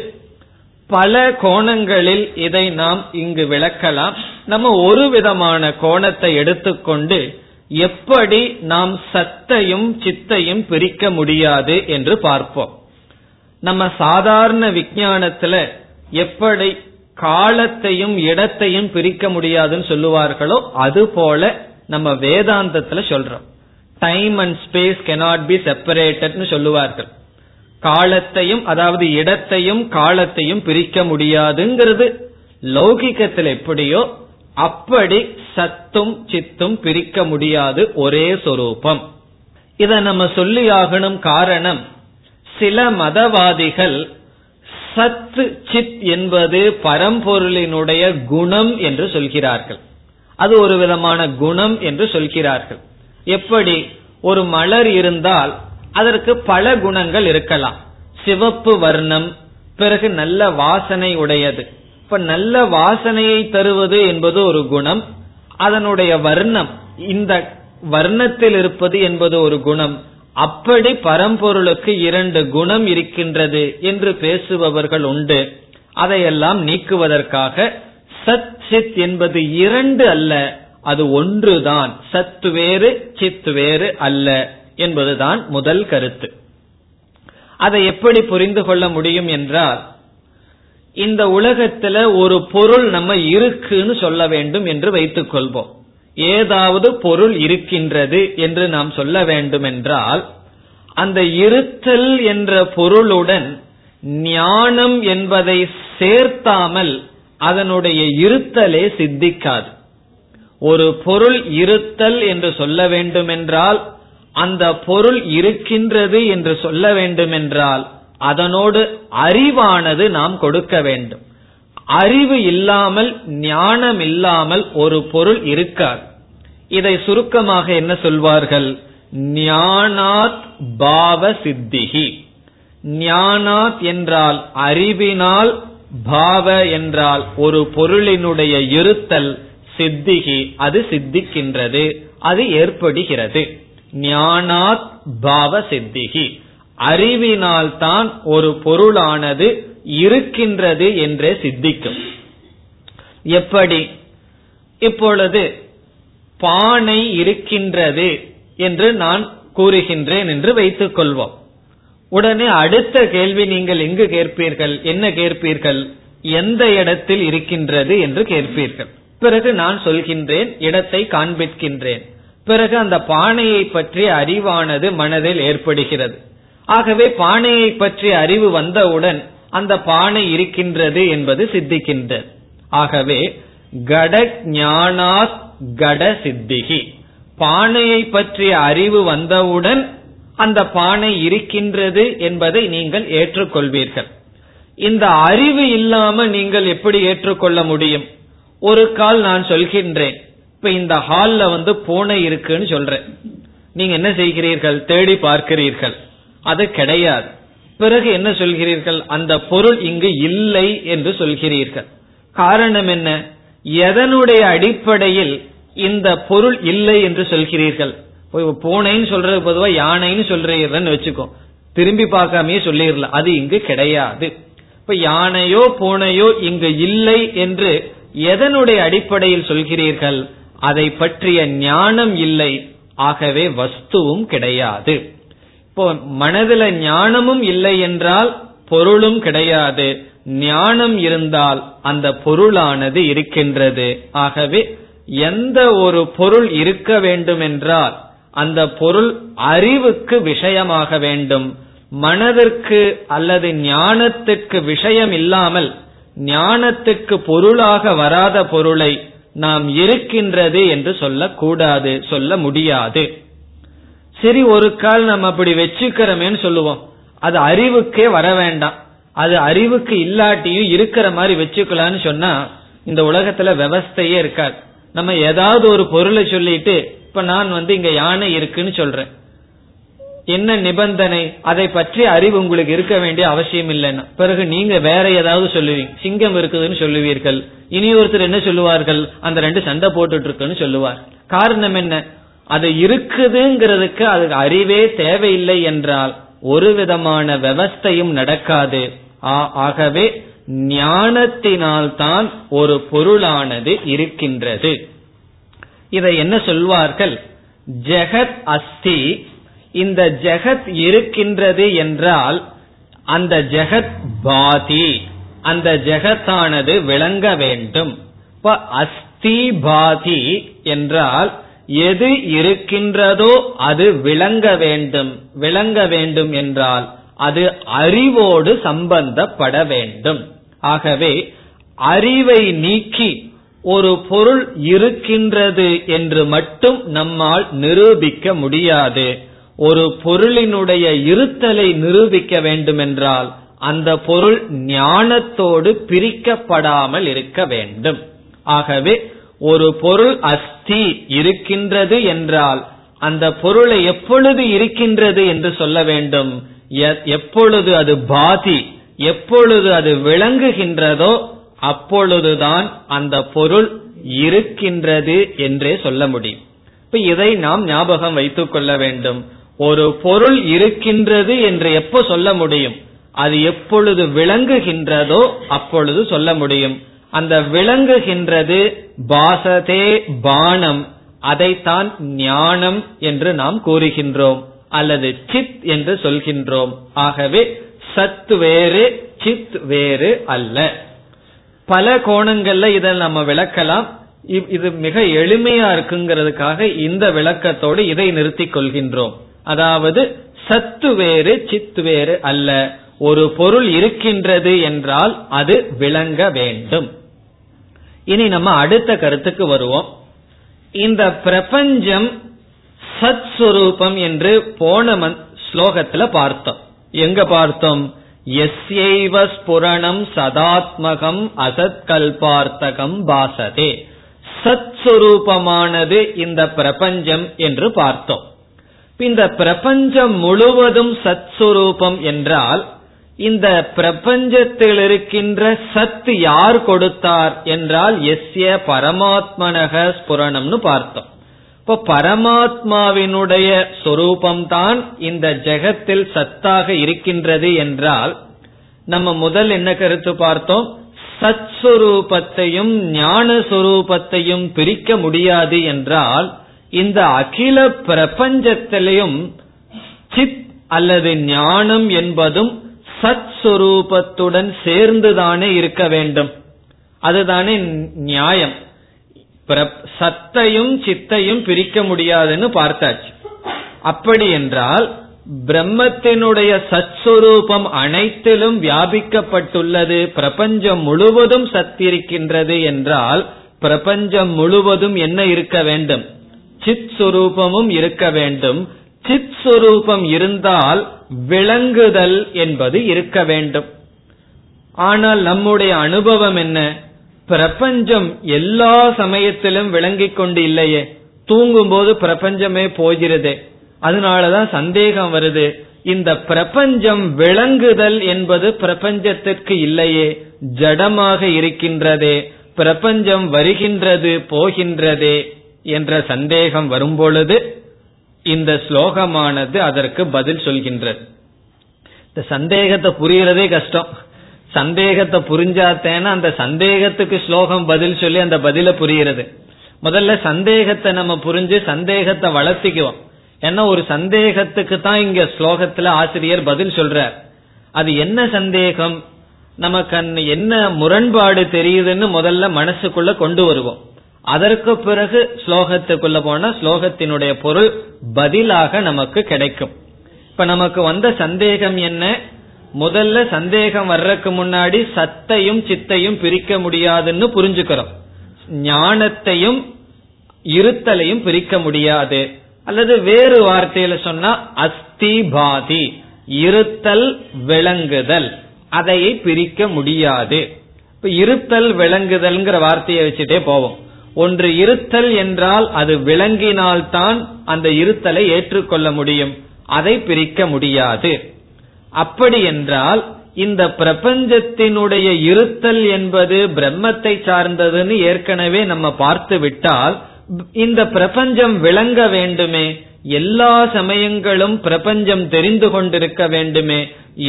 பல கோணங்களில் இதை நாம் இங்கு விளக்கலாம். நம்ம ஒரு விதமான கோணத்தை எடுத்துக்கொண்டு எப்படி நாம் சத்தையும் சித்தையும் பிரிக்க முடியாது என்று பார்ப்போம். நம்ம சாதாரண விஞ்ஞானத்துல எப்படி காலத்தையும் இடத்தையும் பிரிக்க முடியாதுன்னு சொல்லுவார்களோ அது போல நம்ம வேதாந்தத்துல சொல்றோம். Time and space cannot be செப்பரேட்டட்னு சொல்லுவார்கள். காலத்தையும் அதாவது இடத்தையும் காலத்தையும் பிரிக்க முடியாதுங்கிறது லௌகிக்கத்தில் எப்படியோ அப்படி சத்தும் சித்தும் பிரிக்க முடியாது ஒரே சொரூபம். இத நம்ம சொல்லி ஆகணும் காரணம் சில மதவாதிகள் சத்து சித் என்பது பரம்பொருளினுடைய குணம் என்று சொல்கிறார்கள். அது ஒரு விதமான குணம் என்று சொல்கிறார்கள். எப்படி? ஒரு மலர் இருந்தால் அதற்கு பல குணங்கள் இருக்கலாம். சிவப்பு வர்ணம் பிறகு நல்ல வாசனை உடையது. இப்ப நல்ல வாசனையை தருவது என்பது ஒரு குணம் அதனுடைய வர்ணம் இந்த வர்ணத்தில் இருப்பது என்பது ஒரு குணம் அப்படி பரம்பொருளுக்கு இரண்டு குணம் இருக்கின்றது என்று பேசுபவர்கள் உண்டு. அதையெல்லாம் நீக்குவதற்காக சத் சித் என்பது இரண்டு அல்ல அது ஒன்றுதான். சத்து வேறு சித் வேறு அல்ல என்பதுதான் முதல் கருத்து. அதை எப்படி புரிந்து கொள்ள முடியும் என்றால் இந்த உலகத்துல ஒரு பொருள் நம்ம இருக்குன்னு சொல்ல வேண்டும் என்று வைத்துக் கொள்வோம் ஏதாவது பொருள் இருக்கின்றது என்று நாம் சொல்ல வேண்டும் என்றால் அந்த இருத்தல் என்ற பொருளுடன் ஞானம் என்பதை சேர்த்தாமல் அதனுடைய இருத்தலே சித்திக்காது. ஒரு பொருள் இருத்தல் என்று சொல்ல வேண்டுமென்றால் அந்த பொருள் இருக்கின்றது என்று சொல்ல வேண்டுமென்றால் அதனோடு அறிவானது நாம் கொடுக்க வேண்டும். அறிவு இல்லாமல் ஞானம் இல்லாமல் ஒரு பொருள் இருக்காது இதை சுருக்கமாக என்ன சொல்வார்கள்? ஞானாத் பாவ சித்திகி ஞானாத் என்றால் அறிவினால் பாவ என்றால் ஒரு பொருளினுடைய இருத்தல் சித்திகி அது சித்திக்கின்றது அது ஏற்படுகிறது. ஞானாத் பாவ சித்திகி அறிவினால் தான் ஒரு பொருளானது இருக்கின்றது என்றே சித்திக்கும். எப்படி? இப்பொழுது பானை இருக்கின்றது என்று நான் கூறுகின்றேன் என்று வைத்துக் கொள்வோம். உடனே அடுத்த கேள்வி நீங்கள் எங்கு கேட்பீர்கள் என்ன கேட்பீர்கள் எந்த இடத்தில் இருக்கின்றது என்று கேட்பீர்கள். பிறகு நான் சொல்கின்றேன் இடத்தை காண்பிக்கின்றேன். பிறகு அந்த பானையை பற்றிய அறிவானது மனதில் ஏற்படுகிறது. ஆகவே பானையை பற்றிய அறிவு வந்தவுடன் அந்த பானை இருக்கின்றது என்பது சித்திக்கின்றது. ஆகவே கட ஞானாத் கட சித்திகி பானையை பற்றிய அறிவு வந்தவுடன் அந்த பானை இருக்கின்றது என்பதை நீங்கள் ஏற்றுக்கொள்வீர்கள். இந்த அறிவு இல்லாம நீங்கள் எப்படி ஏற்றுக்கொள்ள முடியும்? ஒரு கால் நான் சொல்கின்றேன். இப்ப இந்த ஹால்ல வந்து பூனை இருக்குன்னு சொல்றேன். நீங்க என்ன செய்கிறீர்கள்? தேடி பார்க்கிறீர்கள். அது கிடையாது. பிறகு என்ன சொல்கிறீர்கள்? அந்த பொருள் இங்கு இல்லை என்று சொல்கிறீர்கள். காரணம் என்ன? எதனுடைய அடிப்படையில் இந்த பொருள் இல்லை என்று சொல்கிறீர்கள்? பூனைன்னு சொல்றது பொதுவா யானைன்னு சொல்றீங்கன்னு வச்சுக்கோ. திரும்பி பார்க்காமயே சொல்லிடலாம். அது இங்கு கிடையாது. இப்ப யானையோ பூனையோ இங்கு இல்லை என்று எதனுடைய அடிப்படையில் சொல்கிறீர்கள்? அதை பற்றிய ஞானம் இல்லை. ஆகவே வஸ்துவும் கிடையாது. இப்போ மனதில் ஞானமும் இல்லை என்றால் பொருளும் கிடையாது. ஞானம் இருந்தால் அந்த பொருளானது இருக்கின்றது. ஆகவே எந்த ஒரு பொருள் இருக்க வேண்டும் என்றால் அந்த பொருள் அறிவுக்கு விஷயமாக வேண்டும். மனதிற்கு அல்லது ஞானத்துக்கு விஷயம் இல்லாமல் ஞானத்துக்கு பொருளாக வராத பொருளை நாம் இருக்கின்றது என்று சொல்லக்கூடாது சொல்ல முடியாது. சரி ஒரு கால் நம்ம அப்படி வச்சுக்கிறோமேன்னு சொல்லுவோம். அது அறிவுக்கே வர வேண்டாம். அது அறிவுக்கு இல்லாட்டியும் இருக்கிற மாதிரி வச்சுக்கலாம்னு சொன்னா இந்த உலகத்துல விவஸ்தையே இருக்காது நம்ம ஏதாவது ஒரு பொருளை சொல்லிட்டு இப்ப நான் வந்து இங்க யானை இருக்குன்னு சொல்றேன். என்ன நிபந்தனை? அதை பற்றி அறிவு உங்களுக்கு இருக்க வேண்டிய அவசியம் இல்லைன்னா. பிறகு நீங்க வேற ஏதாவது சொல்லுவீங்க. சிங்கம் இருக்குதுன்னு சொல்லுவீர்கள். இனி ஒருத்தர் என்ன சொல்லுவார்கள்? அந்த ரெண்டு சண்டை போட்டுட்டு இருக்குன்னு சொல்லுவார். காரணம் என்ன? அது இருக்குதுங்கிறதுக்கு அதுக்கு அறிவே தேவையில்லை என்றால் ஒரு விதமான விவஸ்தையும் நடக்காது. ஆகவே ஞானத்தினால்தான் ஒரு பொருளானது இருக்கின்றது. இதை என்ன சொல்வார்கள்? ஜெகத் அஸ்தி. இந்த ஜெகத் இருக்கின்றது என்றால் அந்த ஜெகத் பாதி. அந்த ஜெகத்தானது விளங்க வேண்டும். இப்ப அஸ்தி பாதி என்றால் எது இருக்கின்றதோ அது விளங்க வேண்டும். விளங்க வேண்டும் என்றால் அது அறிவோடு சம்பந்தப்பட வேண்டும். ஆகவே அறிவை நீக்கி ஒரு பொருள் இருக்கின்றது என்று மட்டும் நம்மால் நிரூபிக்க முடியாது. ஒரு பொருளினுடைய இருத்தலை நிரூபிக்க வேண்டுமென்றால் அந்த பொருள் ஞானத்தோடு பிரிக்கப்படாமல் இருக்க வேண்டும். ஆகவே ஒரு பொருள் அஸ்தி இருக்கின்றது என்றால் அந்த பொருளை எப்பொழுது இருக்கின்றது என்று சொல்ல வேண்டும்? எப்பொழுது அது பாதி எப்பொழுது அது விளங்குகின்றதோ அப்பொழுதுதான் அந்த பொருள் இருக்கின்றது என்றே சொல்ல முடியும். இப்ப இதை நாம் ஞாபகம் வைத்துக் கொள்ள வேண்டும். ஒரு பொருள் இருக்கின்றது என்று எப்போ சொல்ல முடியும்? அது எப்பொழுது விளங்குகின்றதோ அப்பொழுது சொல்ல முடியும். அந்த விளங்குகின்றது பாசதே பானம். அதைத்தான் ஞானம் என்று நாம் கூறுகின்றோம். அல்லது சித் என்று சொல்கின்றோம். ஆகவே சத் வேறு சித் வேறு அல்ல. பல கோணங்கள்ல இதை நம்ம விளக்கலாம். இது மிக எளிமையா இருக்குங்கிறதுக்காக இந்த விளக்கத்தோடு இதை நிறுத்திக் கொள்கின்றோம். அதாவது சத்து வேறு சித்து வேறு அல்ல. ஒரு பொருள் இருக்கின்றது என்றால் அது விளங்க வேண்டும். இனி நம்ம அடுத்த கருத்துக்கு வருவோம். இந்த பிரபஞ்சம் சத் சுரூபம் என்று போன ஸ்லோகத்துல பார்த்தோம். எங்க பார்த்தோம்? எஸ்யைவ ஸ்புரணம் சதாத்மகம் அசத்கல்பார்த்தகம் பாசதே. சத் சுரூபமானது இந்த பிரபஞ்சம் என்று பார்த்தோம். இந்த பிரபஞ்சம் முழுவதும் சத் சுரூபம் என்றால் இந்த பிரபஞ்சத்தில் இருக்கின்ற சத்து யார் கொடுத்தார் என்றால் எஸ்ய பரமாத்மனக ஸ்புரணம்னு பார்த்தோம். இப்போ பரமாத்மாவினுடைய சொரூபம்தான் இந்த ஜெகத்தில் சத்தாக இருக்கின்றது என்றால் நம்ம முதல் என்ன கருத்து பார்த்தோம்? சத் சுரூபத்தையும் ஞான சுரூபத்தையும் பிரிக்க முடியாது என்றால் இந்த அகில பிரபஞ்சத்திலையும் சித் அல்லது ஞானம் என்பதும் சத் சுரூபத்துடன் சேர்ந்துதானே இருக்க வேண்டும். அதுதானே நியாயம். சத்தையும் சித்தையும் பிரிக்க முடியாதுன்னு பார்த்தாச்சு. அப்படி என்றால் பிரம்மத்தினுடைய சத்ஸ்வரூபம் அனைத்திலும் வியாபிக்கப்பட்டுள்ளது பிரபஞ்சம் முழுவதும் சத்திருக்கின்றது என்றால் பிரபஞ்சம் முழுவதும் என்ன இருக்க வேண்டும்? சித் சுரூபமும் இருக்க வேண்டும். சித் சுரூபம் இருந்தால் விளங்குதல் என்பது இருக்க வேண்டும். ஆனால் நம்முடைய அனுபவம் என்ன? பிரபஞ்சம் எல்லா சமயத்திலும் விளங்கிக் கொண்டு இல்லையே. தூங்கும் போது பிரபஞ்சமே போகிறது. அதனாலதான் சந்தேகம் வருது. இந்த பிரபஞ்சம் விளங்குதல் என்பது பிரபஞ்சத்திற்கு இல்லையே. ஜடமாக இருக்கின்றதே. பிரபஞ்சம் வருகின்றது போகின்றதே என்ற சந்தேகம் வரும்பொழுது இந்த ஸ்லோகமானது அதற்கு பதில் சொல்கின்றது. இந்த சந்தேகத்தை புரியறதே கஷ்டம். சந்தேகத்தை புரிஞ்சாத்தேன்னா அந்த சந்தேகத்துக்கு ஸ்லோகம் பதில் சொல்லி அந்த பதில புரிகிறது முதல்ல சந்தேகத்தை நம்ம புரிஞ்சு சந்தேகத்தை வளர்த்திக்குவோம். ஏன்னா ஒரு சந்தேகத்துக்கு தான் இங்க ஸ்லோகத்துல ஆசிரியர் பதில் சொல்றார். அது என்ன சந்தேகம்? நமக்கு என்ன முரண்பாடு தெரியுதுன்னு முதல்ல மனசுக்குள்ள கொண்டு வருவோம். அதற்கு பிறகு ஸ்லோகத்துக்குள்ள போன ஸ்லோகத்தினுடைய பொருள் பதிலாக நமக்கு கிடைக்கும். இப்ப நமக்கு வந்த சந்தேகம் என்ன? முதல்ல சந்தேகம் வர்றதுக்கு முன்னாடி சத்தையும் சித்தையும் பிரிக்க முடியாதுன்னு புரிஞ்சுக்கிறோம். ஞானத்தையும் இருத்தலையும் பிரிக்க முடியாது. அல்லது வேறு வார்த்தையில சொன்னா அஸ்தி பாதி இருத்தல் விளங்குதல். அதையை பிரிக்க முடியாது. இப்ப இருத்தல் விளங்குதல்ங்கிற வார்த்தையை வச்சுட்டே போவோம். ஒன்று இருத்தல் என்றால் அது விளங்கினால்தான் அந்த இருத்தலை ஏற்றுக்கொள்ள முடியும். அதை பிரிக்க முடியாது. அப்படி என்றால் இந்த பிரபஞ்சத்தினுடைய இருத்தல் என்பது பிரம்மத்தை சார்ந்ததுன்னு ஏற்கனவே நம்ம பார்த்து விட்டால் இந்த பிரபஞ்சம் விளங்க வேண்டுமே எல்லா சமயங்களும் பிரபஞ்சம் தெரிந்து கொண்டிருக்க வேண்டுமே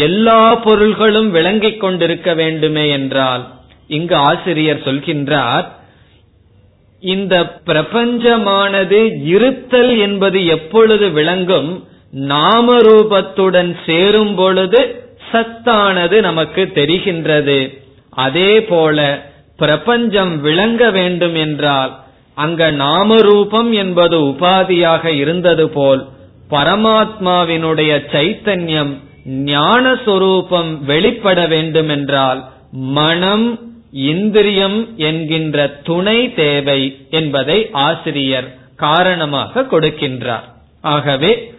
எல்லா பொருள்களும் விளங்கிக் கொண்டிருக்க வேண்டுமே என்றால் இங்கு ஆசிரியர் சொல்கின்றார் இந்த பிரபஞ்சமானது இருத்தல் என்பது எப்பொழுது விளங்கும்? நாமரூபத்துடன் சேரும் பொழுது சத்தானது நமக்கு தெரிகின்றது. அதே போல பிரபஞ்சம் விளங்க வேண்டும் என்றால் அங்க நாமரூபம் என்பது உபாதியாக இருந்தது போல் பரமாத்மாவினுடைய சைத்தன்யம் ஞான சொரூபம் வெளிப்பட வேண்டுமென்றால் மனம் இந்திரியம் என்கின்ற துணை தேவை என்பதை ஆசிரியர் காரணமாக கொடுக்கின்றார். ஆகவே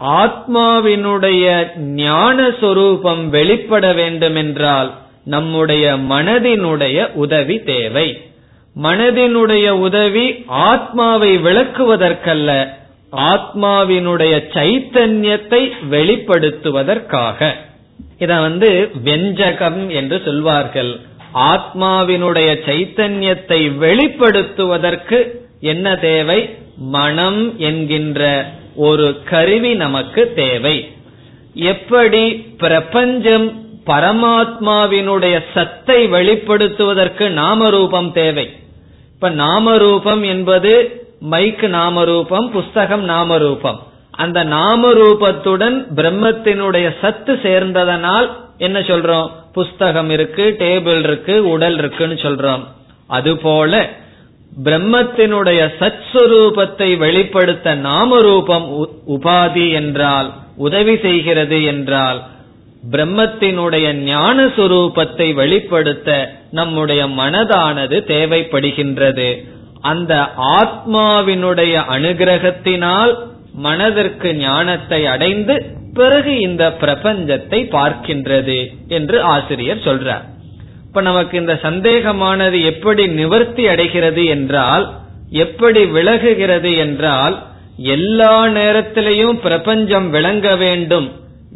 ஆத்மாவினுடைய ஞான சொரூபம் வெளிப்பட வேண்டுமென்றால் நம்முடைய மனதினுடைய உதவி தேவை. மனதினுடைய உதவி ஆத்மாவை விளக்குவதற்கல்ல ஆத்மாவினுடைய சைத்தன்யத்தை வெளிப்படுத்துவதற்காக. இத வந்து வெஞ்சகம் என்று சொல்வார்கள். ஆத்மாவினுடைய சைத்தன்யத்தை வெளிப்படுத்துவதற்கு என்ன தேவை? மனம் என்கின்ற ஒரு கருவி நமக்கு தேவை. எப்படி பிரபஞ்சம் பரமாத்மாவினுடைய சத்தை வெளிப்படுத்துவதற்கு நாமரூபம் தேவை? இப்ப நாமரூபம் என்பது மைக் நாமரூபம் புஸ்தகம் நாமரூபம். அந்த நாமரூபத்துடன் பிரம்மத்தினுடைய சத்து சேர்ந்ததனால் என்ன சொல்றோம்? புஸ்தகம் இருக்கு டேபிள் இருக்கு உடல் இருக்குன்னு சொல்றோம். அதுபோல பிரம்மத்தினுடைய சத்ஸ்வரூபத்தை வெளிப்படுத்த நாமரூபம் உபாதி என்றால் உதவி செய்கிறது என்றால் பிரம்மத்தினுடைய ஞான சுரூபத்தை வெளிப்படுத்த நம்முடைய மனதானது தேவைப்படுகின்றது. அந்த ஆத்மாவினுடைய அனுகிரகத்தினால் மனதிற்கு ஞானத்தை அடைந்து பிறகு இந்த பிரபஞ்சத்தை பார்க்கின்றது என்று ஆசிரியர் சொல்றார். இப்ப நமக்கு இந்த சந்தேகமானது எப்படி நிவர்த்தி அடைகிறது என்றால் எப்படி விலகுகிறது என்றால் எல்லா நேரத்திலையும் பிரபஞ்சம் விளங்க வேண்டும்.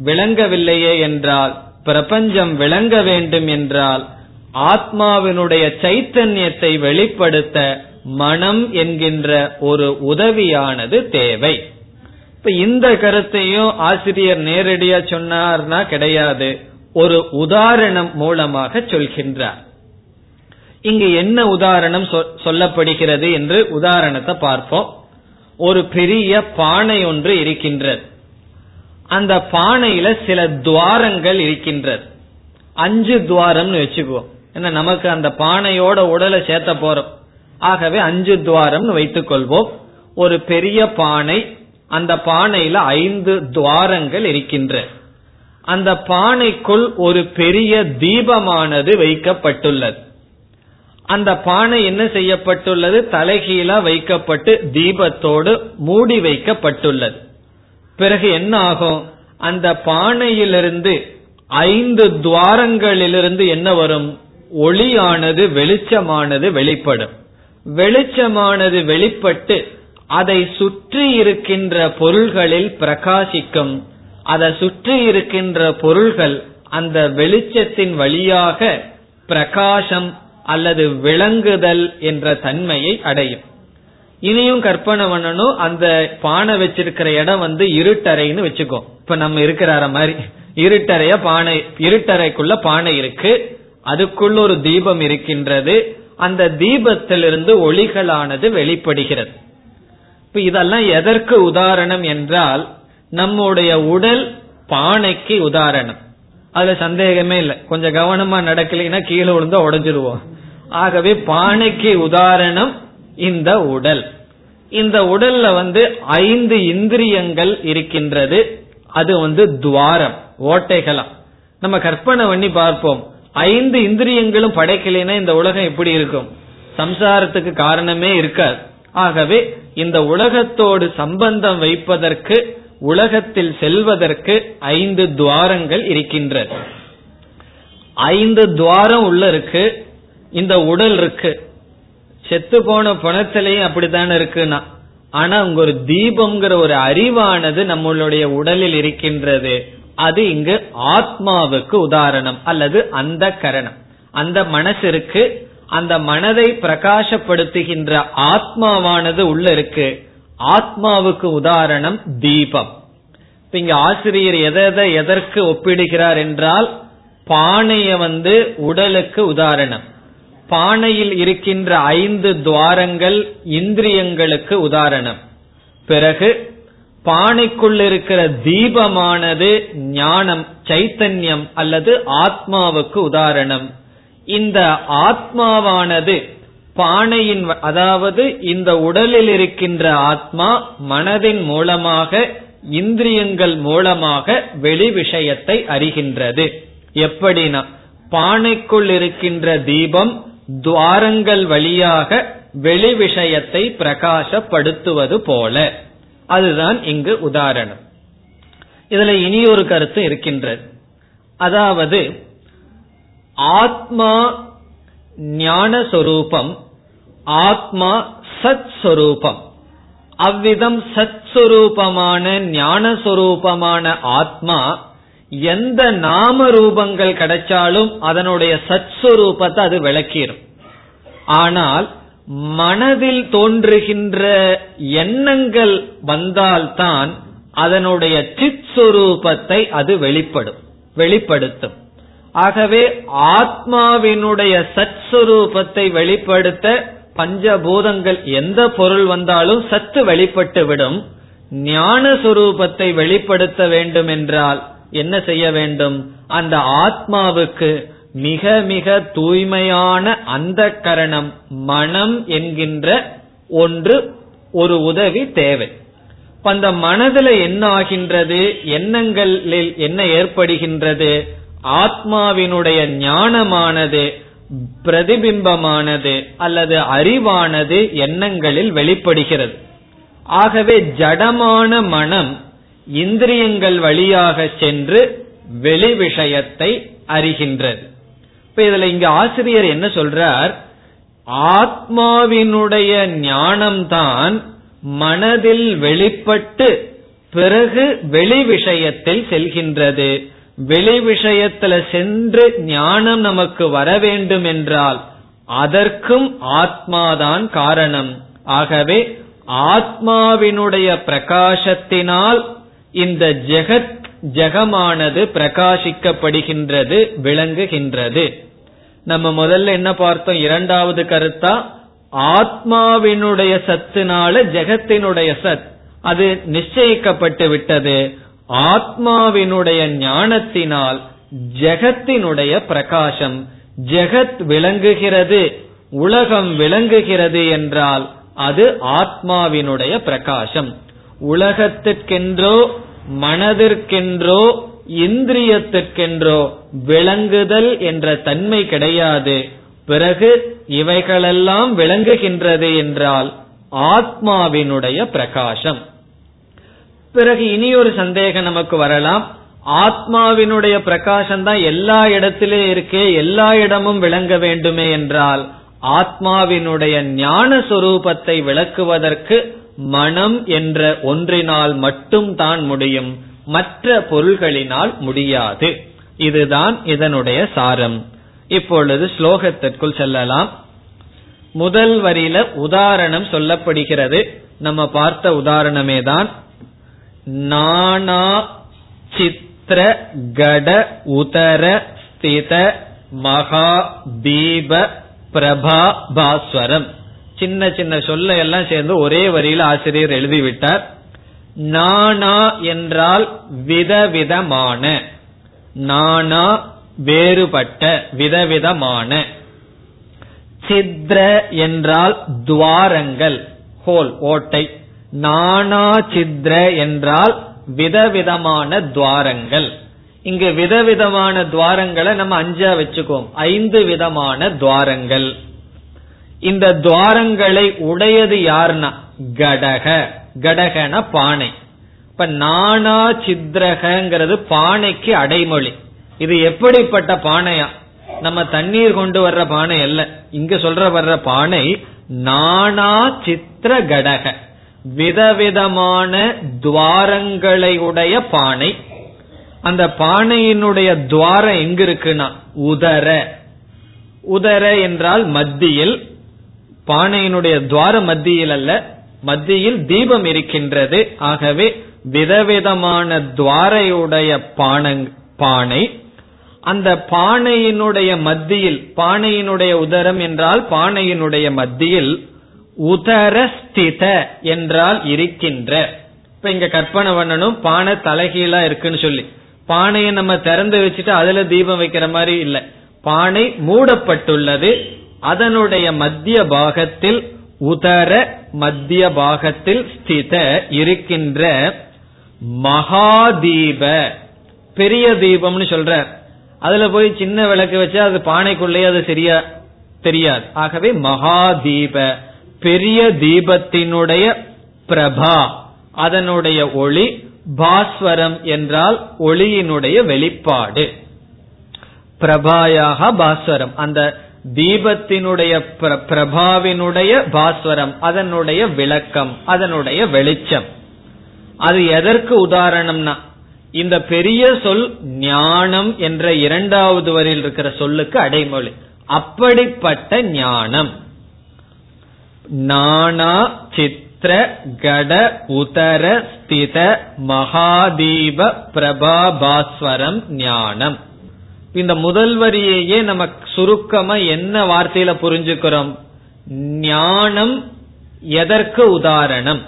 விளங்கவில்லையே என்றால் பிரபஞ்சம் விளங்க வேண்டும் என்றால் ஆத்மாவினுடைய சைத்தன்யத்தை வெளிப்படுத்த மனம் என்கின்ற ஒரு உதவியானது தேவை. இப்ப இந்த கருத்தையும் ஆசிரியர் நேரடியா சொன்னார்னா கிடையாது. ஒரு உதாரணம் மூலமாக சொல்கின்றார். இங்கு என்ன உதாரணம் சொல்லப்படுகிறது என்று உதாரணத்தை பார்ப்போம். ஒரு பெரிய பானை ஒன்று இருக்கின்றது. அந்த பானையில சில துவாரங்கள் இருக்கின்றது. அஞ்சு துவாரம்னு வச்சுக்குவோம். ஏன்னா நமக்கு அந்த பானையோட உடலை சேர்த்த போறோம். ஆகவே அஞ்சு துவாரம்னு வைத்துக் கொள்வோம் ஒரு பெரிய பானை அந்த பானையில ஐந்து துவாரங்கள் இருக்கின்ற. அந்த பானைக்குள் ஒரு பெரிய தீபமானது வைக்கப்பட்டுள்ளது. அந்த பானை என்ன செய்யப்பட்டுள்ளது? தலைகீழா வைக்கப்பட்டு தீபத்தோடு மூடி வைக்கப்பட்டுள்ளது. பிறகு என்ன ஆகும்? அந்த பானையிலிருந்து ஐந்து துவாரங்களிலிருந்து என்ன வரும்? ஒளியானது வெளிச்சமானது வெளிப்படும். வெளிச்சமானது வெளிப்பட்டு அதை சுற்றி இருக்கின்ற பொருள்களில் பிரகாசிக்கும். அதை சுற்றி இருக்கின்ற பொருள்கள் அந்த வெளிச்சத்தின் வழியாக பிரகாசம் அல்லது விளங்குதல் என்ற தன்மையை அடையும். இனியும் கற்பனை பண்ணணும் அந்த பானை வச்சிருக்கிற இடம் வந்து இருட்டறைன்னு வச்சுக்கோ. இப்ப நம்ம இருக்கிறார மாதிரி. இருட்டறைய பானை இருட்டறைக்குள்ள பானை இருக்கு. அதுக்குள்ள ஒரு தீபம் இருக்கின்றது. அந்த தீபத்திலிருந்து ஒளிகளானது வெளிப்படுகிறது. இப்ப இதெல்லாம் எதற்கு உதாரணம் என்றால் நம்முடைய உடல் பானைக்கு உதாரணம். அதுல சந்தேகமே இல்லை. கொஞ்சம் கவனமா நடக்கலைன்னா கீழே விழுந்தா உடஞ்சிருவோம். ஆகவே பானைக்கு உதாரணம் இந்த உடல். இந்த உடல்ல வந்து ஐந்து இந்திரியங்கள் இருக்கின்றது. அது வந்து துவாரம் ஓட்டைகளா நம்ம கற்பனை பண்ணி பார்ப்போம். ஐந்து இந்திரியங்களும் படைக்கலைன்னா இந்த உலகம் எப்படி இருக்கும்? சம்சாரத்துக்கு காரணமே இருக்காது. ஆகவே இந்த உலகத்தோடு சம்பந்தம் வைப்பதற்கு உலகத்தில் செல்வதற்கு ஐந்து துவாரங்கள் இருக்கின்றது. ஐந்து துவாரம் உள்ள இருக்கு இந்த உடல் இருக்கு. செத்து போன பணத்திலையும் அப்படித்தானே இருக்குன்னா ஆனா அங்க ஒரு தீபம்ங்கிற ஒரு அறிவானது நம்மளுடைய உடலில் இருக்கின்றது. அது இங்கு ஆத்மாவுக்கு உதாரணம் அல்லது அந்த கரணம். அந்த மனசு இருக்கு அந்த மனதை பிரகாசப்படுத்துகின்ற ஆத்மாவானது உள்ள இருக்கு. ஆத்மாவுக்கு உதாரணம் தீபம். இங்க ஆசிரியர் எதை எதற்கு ஒப்பிடுகிறார் என்றால் பானைய வந்து உடலுக்கு உதாரணம். பானையில் இருக்கின்ற ஐந்து துவாரங்கள் இந்திரியங்களுக்கு உதாரணம். பிறகு பானைக்குள் இருக்கிற தீபமானது ஞானம் சைத்தன்யம் அல்லது ஆத்மாவுக்கு உதாரணம். இந்த ஆத்மாவானது பானையின் அதாவது இந்த உடலில் இருக்கின்ற ஆத்மா மனதின் மூலமாக இந்திரியங்கள் மூலமாக வெளி விஷயத்தை அறிகின்றது. எப்படினா பானைக்குள் இருக்கின்ற தீபம் துவாரங்கள் வழியாக வெளி விஷயத்தை பிரகாசப்படுத்துவது போல. அதுதான் இங்கு உதாரணம். இதுல இனி ஒரு கருத்து இருக்கின்றது. அதாவது ஆத்மா ஞான சொரூபம் ஆத்மா சத் சொரூபம் அவ்விதம் சத் சொரூபமான ஞான சொரூபமான ஆத்மா எந்த நாம ரூபங்கள் கிடைச்சாலும் அதனுடைய சத் சுரூபத்தை அது விளக்கிடும் ஆனால் மனதில் தோன்றுகின்ற எண்ணங்கள் வந்தால்தான் அதனுடைய சித் சுரூபத்தை அது வெளிப்படும் வெளிப்படுத்தும். ஆகவே ஆத்மாவினுடைய சத் சுரூபத்தை வெளிப்படுத்த பஞ்சபூதங்கள் எந்த பொருள் வந்தாலும் சத்து வெளிப்பட்டு விடும் ஞான சுரூபத்தை வெளிப்படுத்த வேண்டும் என்றால் என்ன செய்ய வேண்டும்? அந்த ஆத்மாவுக்கு மிக மிக தூய்மையான அந்த கரணம் மனம் என்கின்ற ஒன்று ஒரு உதவி தேவை. அந்த மனதில் என்ன ஆகின்றது? எண்ணங்களில் என்ன ஏற்படுகின்றது? ஆத்மாவினுடைய ஞானமானது பிரதிபிம்பமானது அல்லது அறிவானது எண்ணங்களில் வெளிப்படுகிறது. ஆகவே ஜடமான மனம் இந்திரியங்கள் வழியாக சென்று வெளி விஷயத்தை அறிகின்றது. இப்ப இதுல இங்க ஆசிரியர் என்ன சொல்றார்? ஆத்மாவினுடைய ஞானம்தான் மனதில் வெளிப்பட்டு பிறகு வெளி விஷயத்தில் செல்கின்றது. வெளி விஷயத்துல சென்று ஞானம் நமக்கு வர வேண்டும் என்றால் அதற்கும் ஆத்மாதான் காரணம். ஆகவே ஆத்மாவினுடைய பிரகாசத்தினால் இந்த ஜெகத் ஜெகமானது பிரகாசிக்கப்படுகின்றது விளங்குகின்றது. நம்ம முதல்ல என்ன பார்த்தோம்? இரண்டாவது கருத்தா ஆத்மாவினுடைய சத்துனால ஜெகத்தினுடைய சத் அது நிச்சயிக்கப்பட்டு விட்டது. ஆத்மாவினுடைய ஞானத்தினால் ஜெகத்தினுடைய பிரகாசம். ஜெகத் விளங்குகிறது உலகம் விளங்குகிறது என்றால் அது ஆத்மாவினுடைய பிரகாசம். உலகத்திற்கென்றோ மனதிற்கென்றோ இந்திரியத்திற்கென்றோ விளங்குதல் என்ற தன்மை கிடையாது. பிறகு இவைகளெல்லாம் விளங்குகின்றது என்றால் ஆத்மாவினுடைய பிரகாசம். பிறகு இனி ஒரு சந்தேகம் நமக்கு வரலாம். ஆத்மாவினுடைய பிரகாசம் தான் எல்லா இடத்திலே இருக்கே எல்லா இடமும் விளங்க வேண்டுமே என்றால் ஆத்மாவினுடைய ஞான சொரூபத்தை விளக்குவதற்கு மனம் என்ற ஒன்றினால் மட்டும் தான் முடியும். மற்ற பொருள்களினால் முடியாது. இதுதான் இதனுடைய சாரம். இப்பொழுது ஸ்லோகத்திற்குள் செல்லலாம். முதல் வரியில உதாரணம் சொல்லப்படுகிறது. நம்ம பார்த்த உதாரணமே தான். நானா சித்திர கட உதர ஸ்தித மகா தீப பிரபா பாஸ்வரம் சின்ன சின்ன சொல்ல எல்லாம் சேர்ந்து ஒரே வரியில ஆசிரியர் எழுதிவிட்டார். நானா என்றால் விதவிதமான. நானா வேறுபட்ட விதவிதமான. சித்ர என்றால் துவாரங்கள் ஹோல் ஓட்டை. நானா சித்ர என்றால் விதவிதமான துவாரங்கள். இங்கு விதவிதமான துவாரங்களை நம்ம அஞ்சா வச்சுக்கோம் ஐந்து விதமான துவாரங்கள். இந்த துவாரங்களை உடையது யாருன்னா கடக. கடகன பானை. இப்ப நானா சித்ரகங்கிறது பானைக்கு அடைமொழி. இது எப்படிப்பட்ட பானையா? நம்ம தண்ணீர் கொண்டு வர்ற பானை அல்ல. இங்க சொல்ற வர்ற பானை நானா சித்திர கடக. விதவிதமான துவாரங்களை உடைய பானை. அந்த பானையினுடைய துவாரம் எங்க இருக்குன்னா உதர. உதர என்றால் மத்தியில். பானையினுடைய துவார மத்தியில் அல்ல மத்தியில் தீபம் இருக்கின்றது. ஆகவே விதவிதமான துவாரையுடைய பானை. அந்த பானையினுடைய மத்தியில் பானையினுடைய உதரம் என்றால் பானையினுடைய மத்தியில் உதர ஸ்தித என்றால் இருக்கின்ற. இப்ப இங்க கற்பனை பண்ணணும் பானை தலைகீழா இருக்குன்னு சொல்லி. பானையை நம்ம திறந்து வச்சுட்டு அதுல தீபம் வைக்கிற மாதிரி இல்ல. பானை மூடப்பட்டுள்ளது அதனுடைய மத்திய பாகத்தில் உதர மத்திய பாகத்தில் ஸ்தித இருக்கின்ற மகாதீப பெரிய தீபம்னு சொல்ற அதுல போய் சின்ன விளக்கு வச்சா அது பானைக்குள்ளேயே அது சரியா தெரியாது. ஆகவே மகாதீப. பெரிய தீபத்தினுடைய பிரபா அதனுடைய ஒளி பாஸ்வரம் என்றால் ஒளியினுடைய வெளிப்பாடு. பிரபாயாக பாஸ்வரம் அந்த தீபத்தினுடைய பிரபாவினுடைய பாஸ்வரம் அதனுடைய விளக்கம் அதனுடைய வெளிச்சம். அது எதற்கு உதாரணம்னா இந்த பெரிய சொல் ஞானம் என்ற இரண்டாவது வரையில் இருக்கிற சொல்லுக்கு அடைமொழி. அப்படிப்பட்ட ஞானம். நானா சித்திர கட உதர ஸ்தித மகாதீப பிரபாபாஸ்வரம் ஞானம். இந்த முதல் வரியையே நம்ம சுருக்கமா என்ன வார்த்தையில புரிஞ்சுக்கிறோம்? ஞானம் எதற்கு உதாரணம்?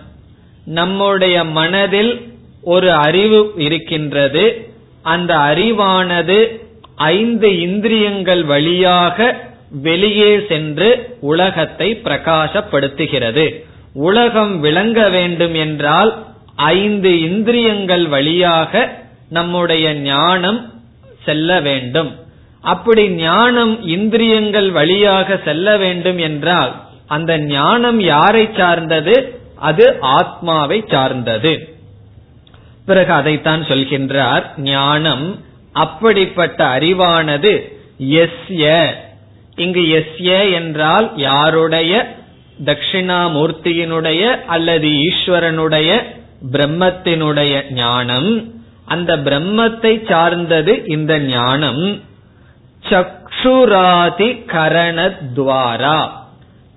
நம்முடைய மனதில் ஒரு அறிவு இருக்கின்றது. அந்த அறிவானது ஐந்து இந்திரியங்கள் வழியாக வெளியே சென்று உலகத்தை பிரகாசப்படுத்துகிறது. உலகம் விளங்க வேண்டும் என்றால் ஐந்து இந்திரியங்கள் வழியாக நம்முடைய ஞானம் செல்ல வேண்டும். அப்படி ஞானம் இந்திரியங்கள் வழியாக செல்ல வேண்டும் என்றால் அந்த ஞானம் யாரை சார்ந்தது? அது ஆத்மாவை சார்ந்தது. பிறகு அதைத்தான் சொல்கின்றார் ஞானம் அப்படிப்பட்ட அறிவானது எஸ்ய இங்கு எஸ்ய என்றால் யாருடைய தட்சிணாமூர்த்தியினுடைய அல்லது ஈஸ்வரனுடைய பிரம்மத்தினுடைய ஞானம். அந்த பிரம்மத்தை சார்ந்தது இந்த ஞானம். சக்ஷுராதி கரணத்வாரா.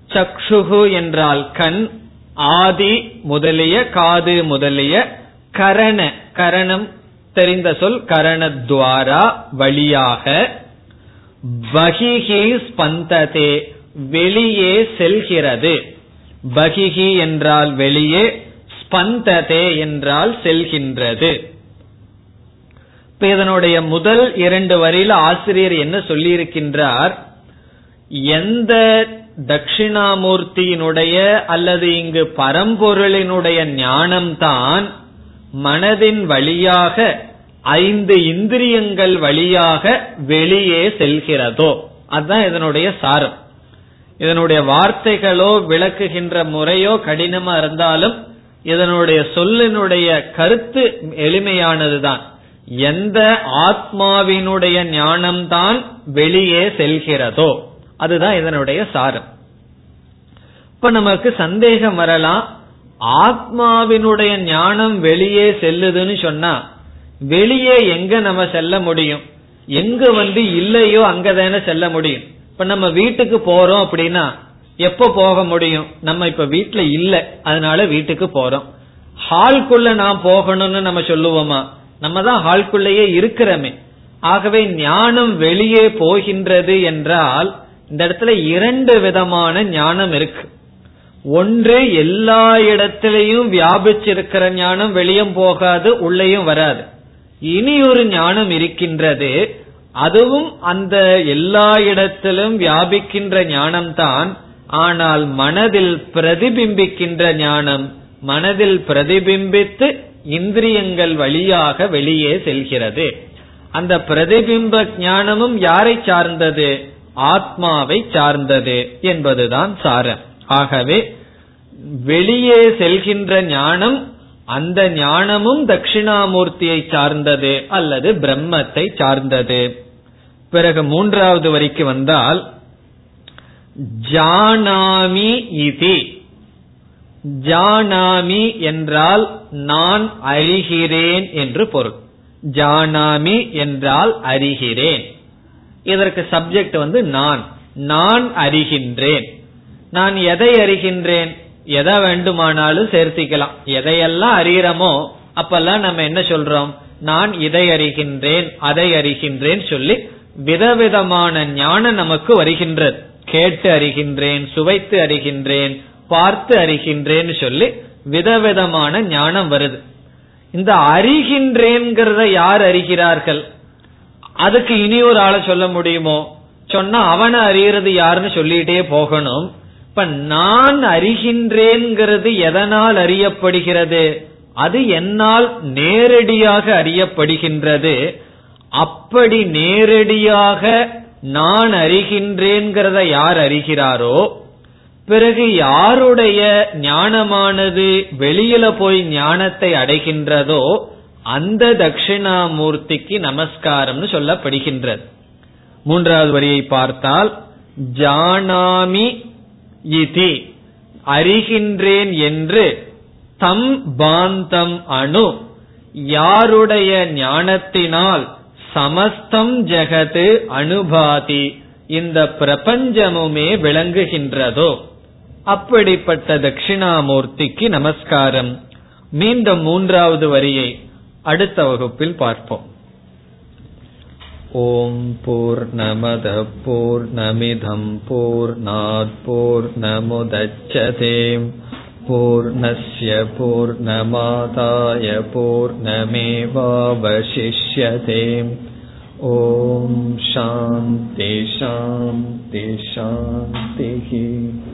சக்ஷுகு என்றால் கண் ஆதி முதலிய காது முதலிய கரண கரணம் தெரிந்த சொல் கரணத்வாரா வழியாக. பகிஹி ஸ்பந்ததே வெளியே செல்கிறது. பகிஹி என்றால் வெளியே ஸ்பந்ததே என்றால் செல்கின்றது. இப்ப இதனுடைய முதல் இரண்டு வரியில ஆசிரியர் என்ன சொல்லியிருக்கின்றார்? எந்த தட்சிணாமூர்த்தியினுடைய அல்லது இங்கு பரம்பொருளினுடைய ஞானம்தான் மனதின் வழியாக ஐந்து இந்திரியங்கள் வழியாக வெளியே செல்கிறதோ அதுதான் இதனுடைய சாரம். இதனுடைய வார்த்தைகளோ விளக்குகின்ற முறையோ கடினமா இருந்தாலும் இதனுடைய சொல்லினுடைய கருத்து எளிமையானதுதான். எந்த ஆத்மாவினுடைய ஞானம்தான் வெளியே செல்கிறதோ அதுதான் இதனுடைய சாரம். இப்ப நமக்கு சந்தேகம் வரலாம் ஆத்மாவினுடைய ஞானம் வெளியே செல்லுதுன்னு சொன்னா வெளியே எங்க நம்ம செல்ல முடியும்? எங்க வந்து இல்லையோ அங்கதானே செல்ல முடியும்? இப்ப நம்ம வீட்டுக்கு போறோம் அப்படின்னா எப்ப போக முடியும்? நம்ம இப்ப வீட்டுல இல்ல அதனால வீட்டுக்கு போறோம். ஹால்குள்ள நான் போகணும்னு நம்ம சொல்லுவோமா? நம்ம தான் ஹால்குள்ளேயே இருக்கிறோமே. ஆகவே ஞானம் வெளியே போகின்றது என்றால் இந்த இடத்துல இரண்டு விதமான ஞானம் இருக்கு. ஒன்று எல்லா இடத்திலையும் வியாபிச்சிருக்கிற ஞானம் வெளியும் போகாது உள்ளேயும் வராது. இனி ஒரு ஞானம் இருக்கின்றது. அதுவும் அந்த எல்லா இடத்திலும் வியாபிக்கின்ற ஞானம்தான். ஆனால் மனதில் பிரதிபிம்பிக்கின்ற ஞானம் மனதில் பிரதிபிம்பித்து இந்திரியங்கள் வழியாக வெளியே செல்கிறது. அந்த பிரதிபிம்ப ஞானமும் யாரை சார்ந்தது? ஆத்மாவை சார்ந்தது என்பதுதான் சாரம். ஆகவே வெளியே செல்கின்ற ஞானம் அந்த ஞானமும் தட்சிணாமூர்த்தியை சார்ந்தது அல்லது பிரம்மத்தை சார்ந்தது. பிறகு மூன்றாவது வரைக்கு வந்தால் ஜானாமி இதி. ஜானாமி என்றால் நான் அறிகிறேன் என்று பொருள். ஜானாமி என்றால் அறிகிறேன். இதற்கு சப்ஜெக்ட் வந்து நான். நான் அறிகின்றேன். நான் எதை அறிகின்றேன்? எதை வேண்டுமானாலும் சேர்த்திக்கலாம். எதையெல்லாம் அறிகிறோமோ அப்பெல்லாம் நம்ம என்ன சொல்றோம்? நான் இதை அறிகின்றேன் அதை அறிகின்றேன் சொல்லி விதவிதமான ஞானம் நமக்கு வருகின்றது. கேட்டு அறிகின்றேன் சுவைத்து அறிகின்றேன் பார்த்து அறிகின்றேன் சொல்லி விதவிதமான ஞானம் வருது. இந்த அறிகின்றேங்கிறத யார் அறிகிறார்கள்? அதுக்கு இனி ஒரு ஆளை சொல்ல முடியுமோ? சொன்னா அவனை அறிகிறது யாருன்னு சொல்லிட்டே போகணும். இப்ப நான் அறிகின்றேங்கிறது எதனால் அறியப்படுகிறது? அது என்னால் நேரடியாக அறியப்படுகின்றது. அப்படி நேரடியாக நான் அறிகின்றேங்கிறத யார் அறிகிறாரோ பிறகு யாருடைய ஞானமானது வெளியில போய் ஞானத்தை அடைகின்றதோ அந்த தட்சிணாமூர்த்திக்கு நமஸ்காரம்னு சொல்லப்படுகின்றது. மூன்றாவது வரியை பார்த்தால் ஜானாமி இதி. அறிகின்றேன் என்று தம் பாந்தம் அணு. யாருடைய ஞானத்தினால் சமஸ்தம் ஜெகது அனுபாதி இந்த பிரபஞ்சமுமே விளங்குகின்றதோ. அப்படிப்பட்ட தட்சிணாமூர்த்திக்கு நமஸ்காரம். மீண்டும் மூன்றாவது வரியை அடுத்த வகுப்பில் பார்ப்போம். ॐ पुर्नमधपुर्नमिधम्पुर्नाग्पुर्नमोदच्छते पूर्नस्यपुर्नमातायपुर्नमेवावशिष्यते ॐ शां तेषां ते शान्तिः।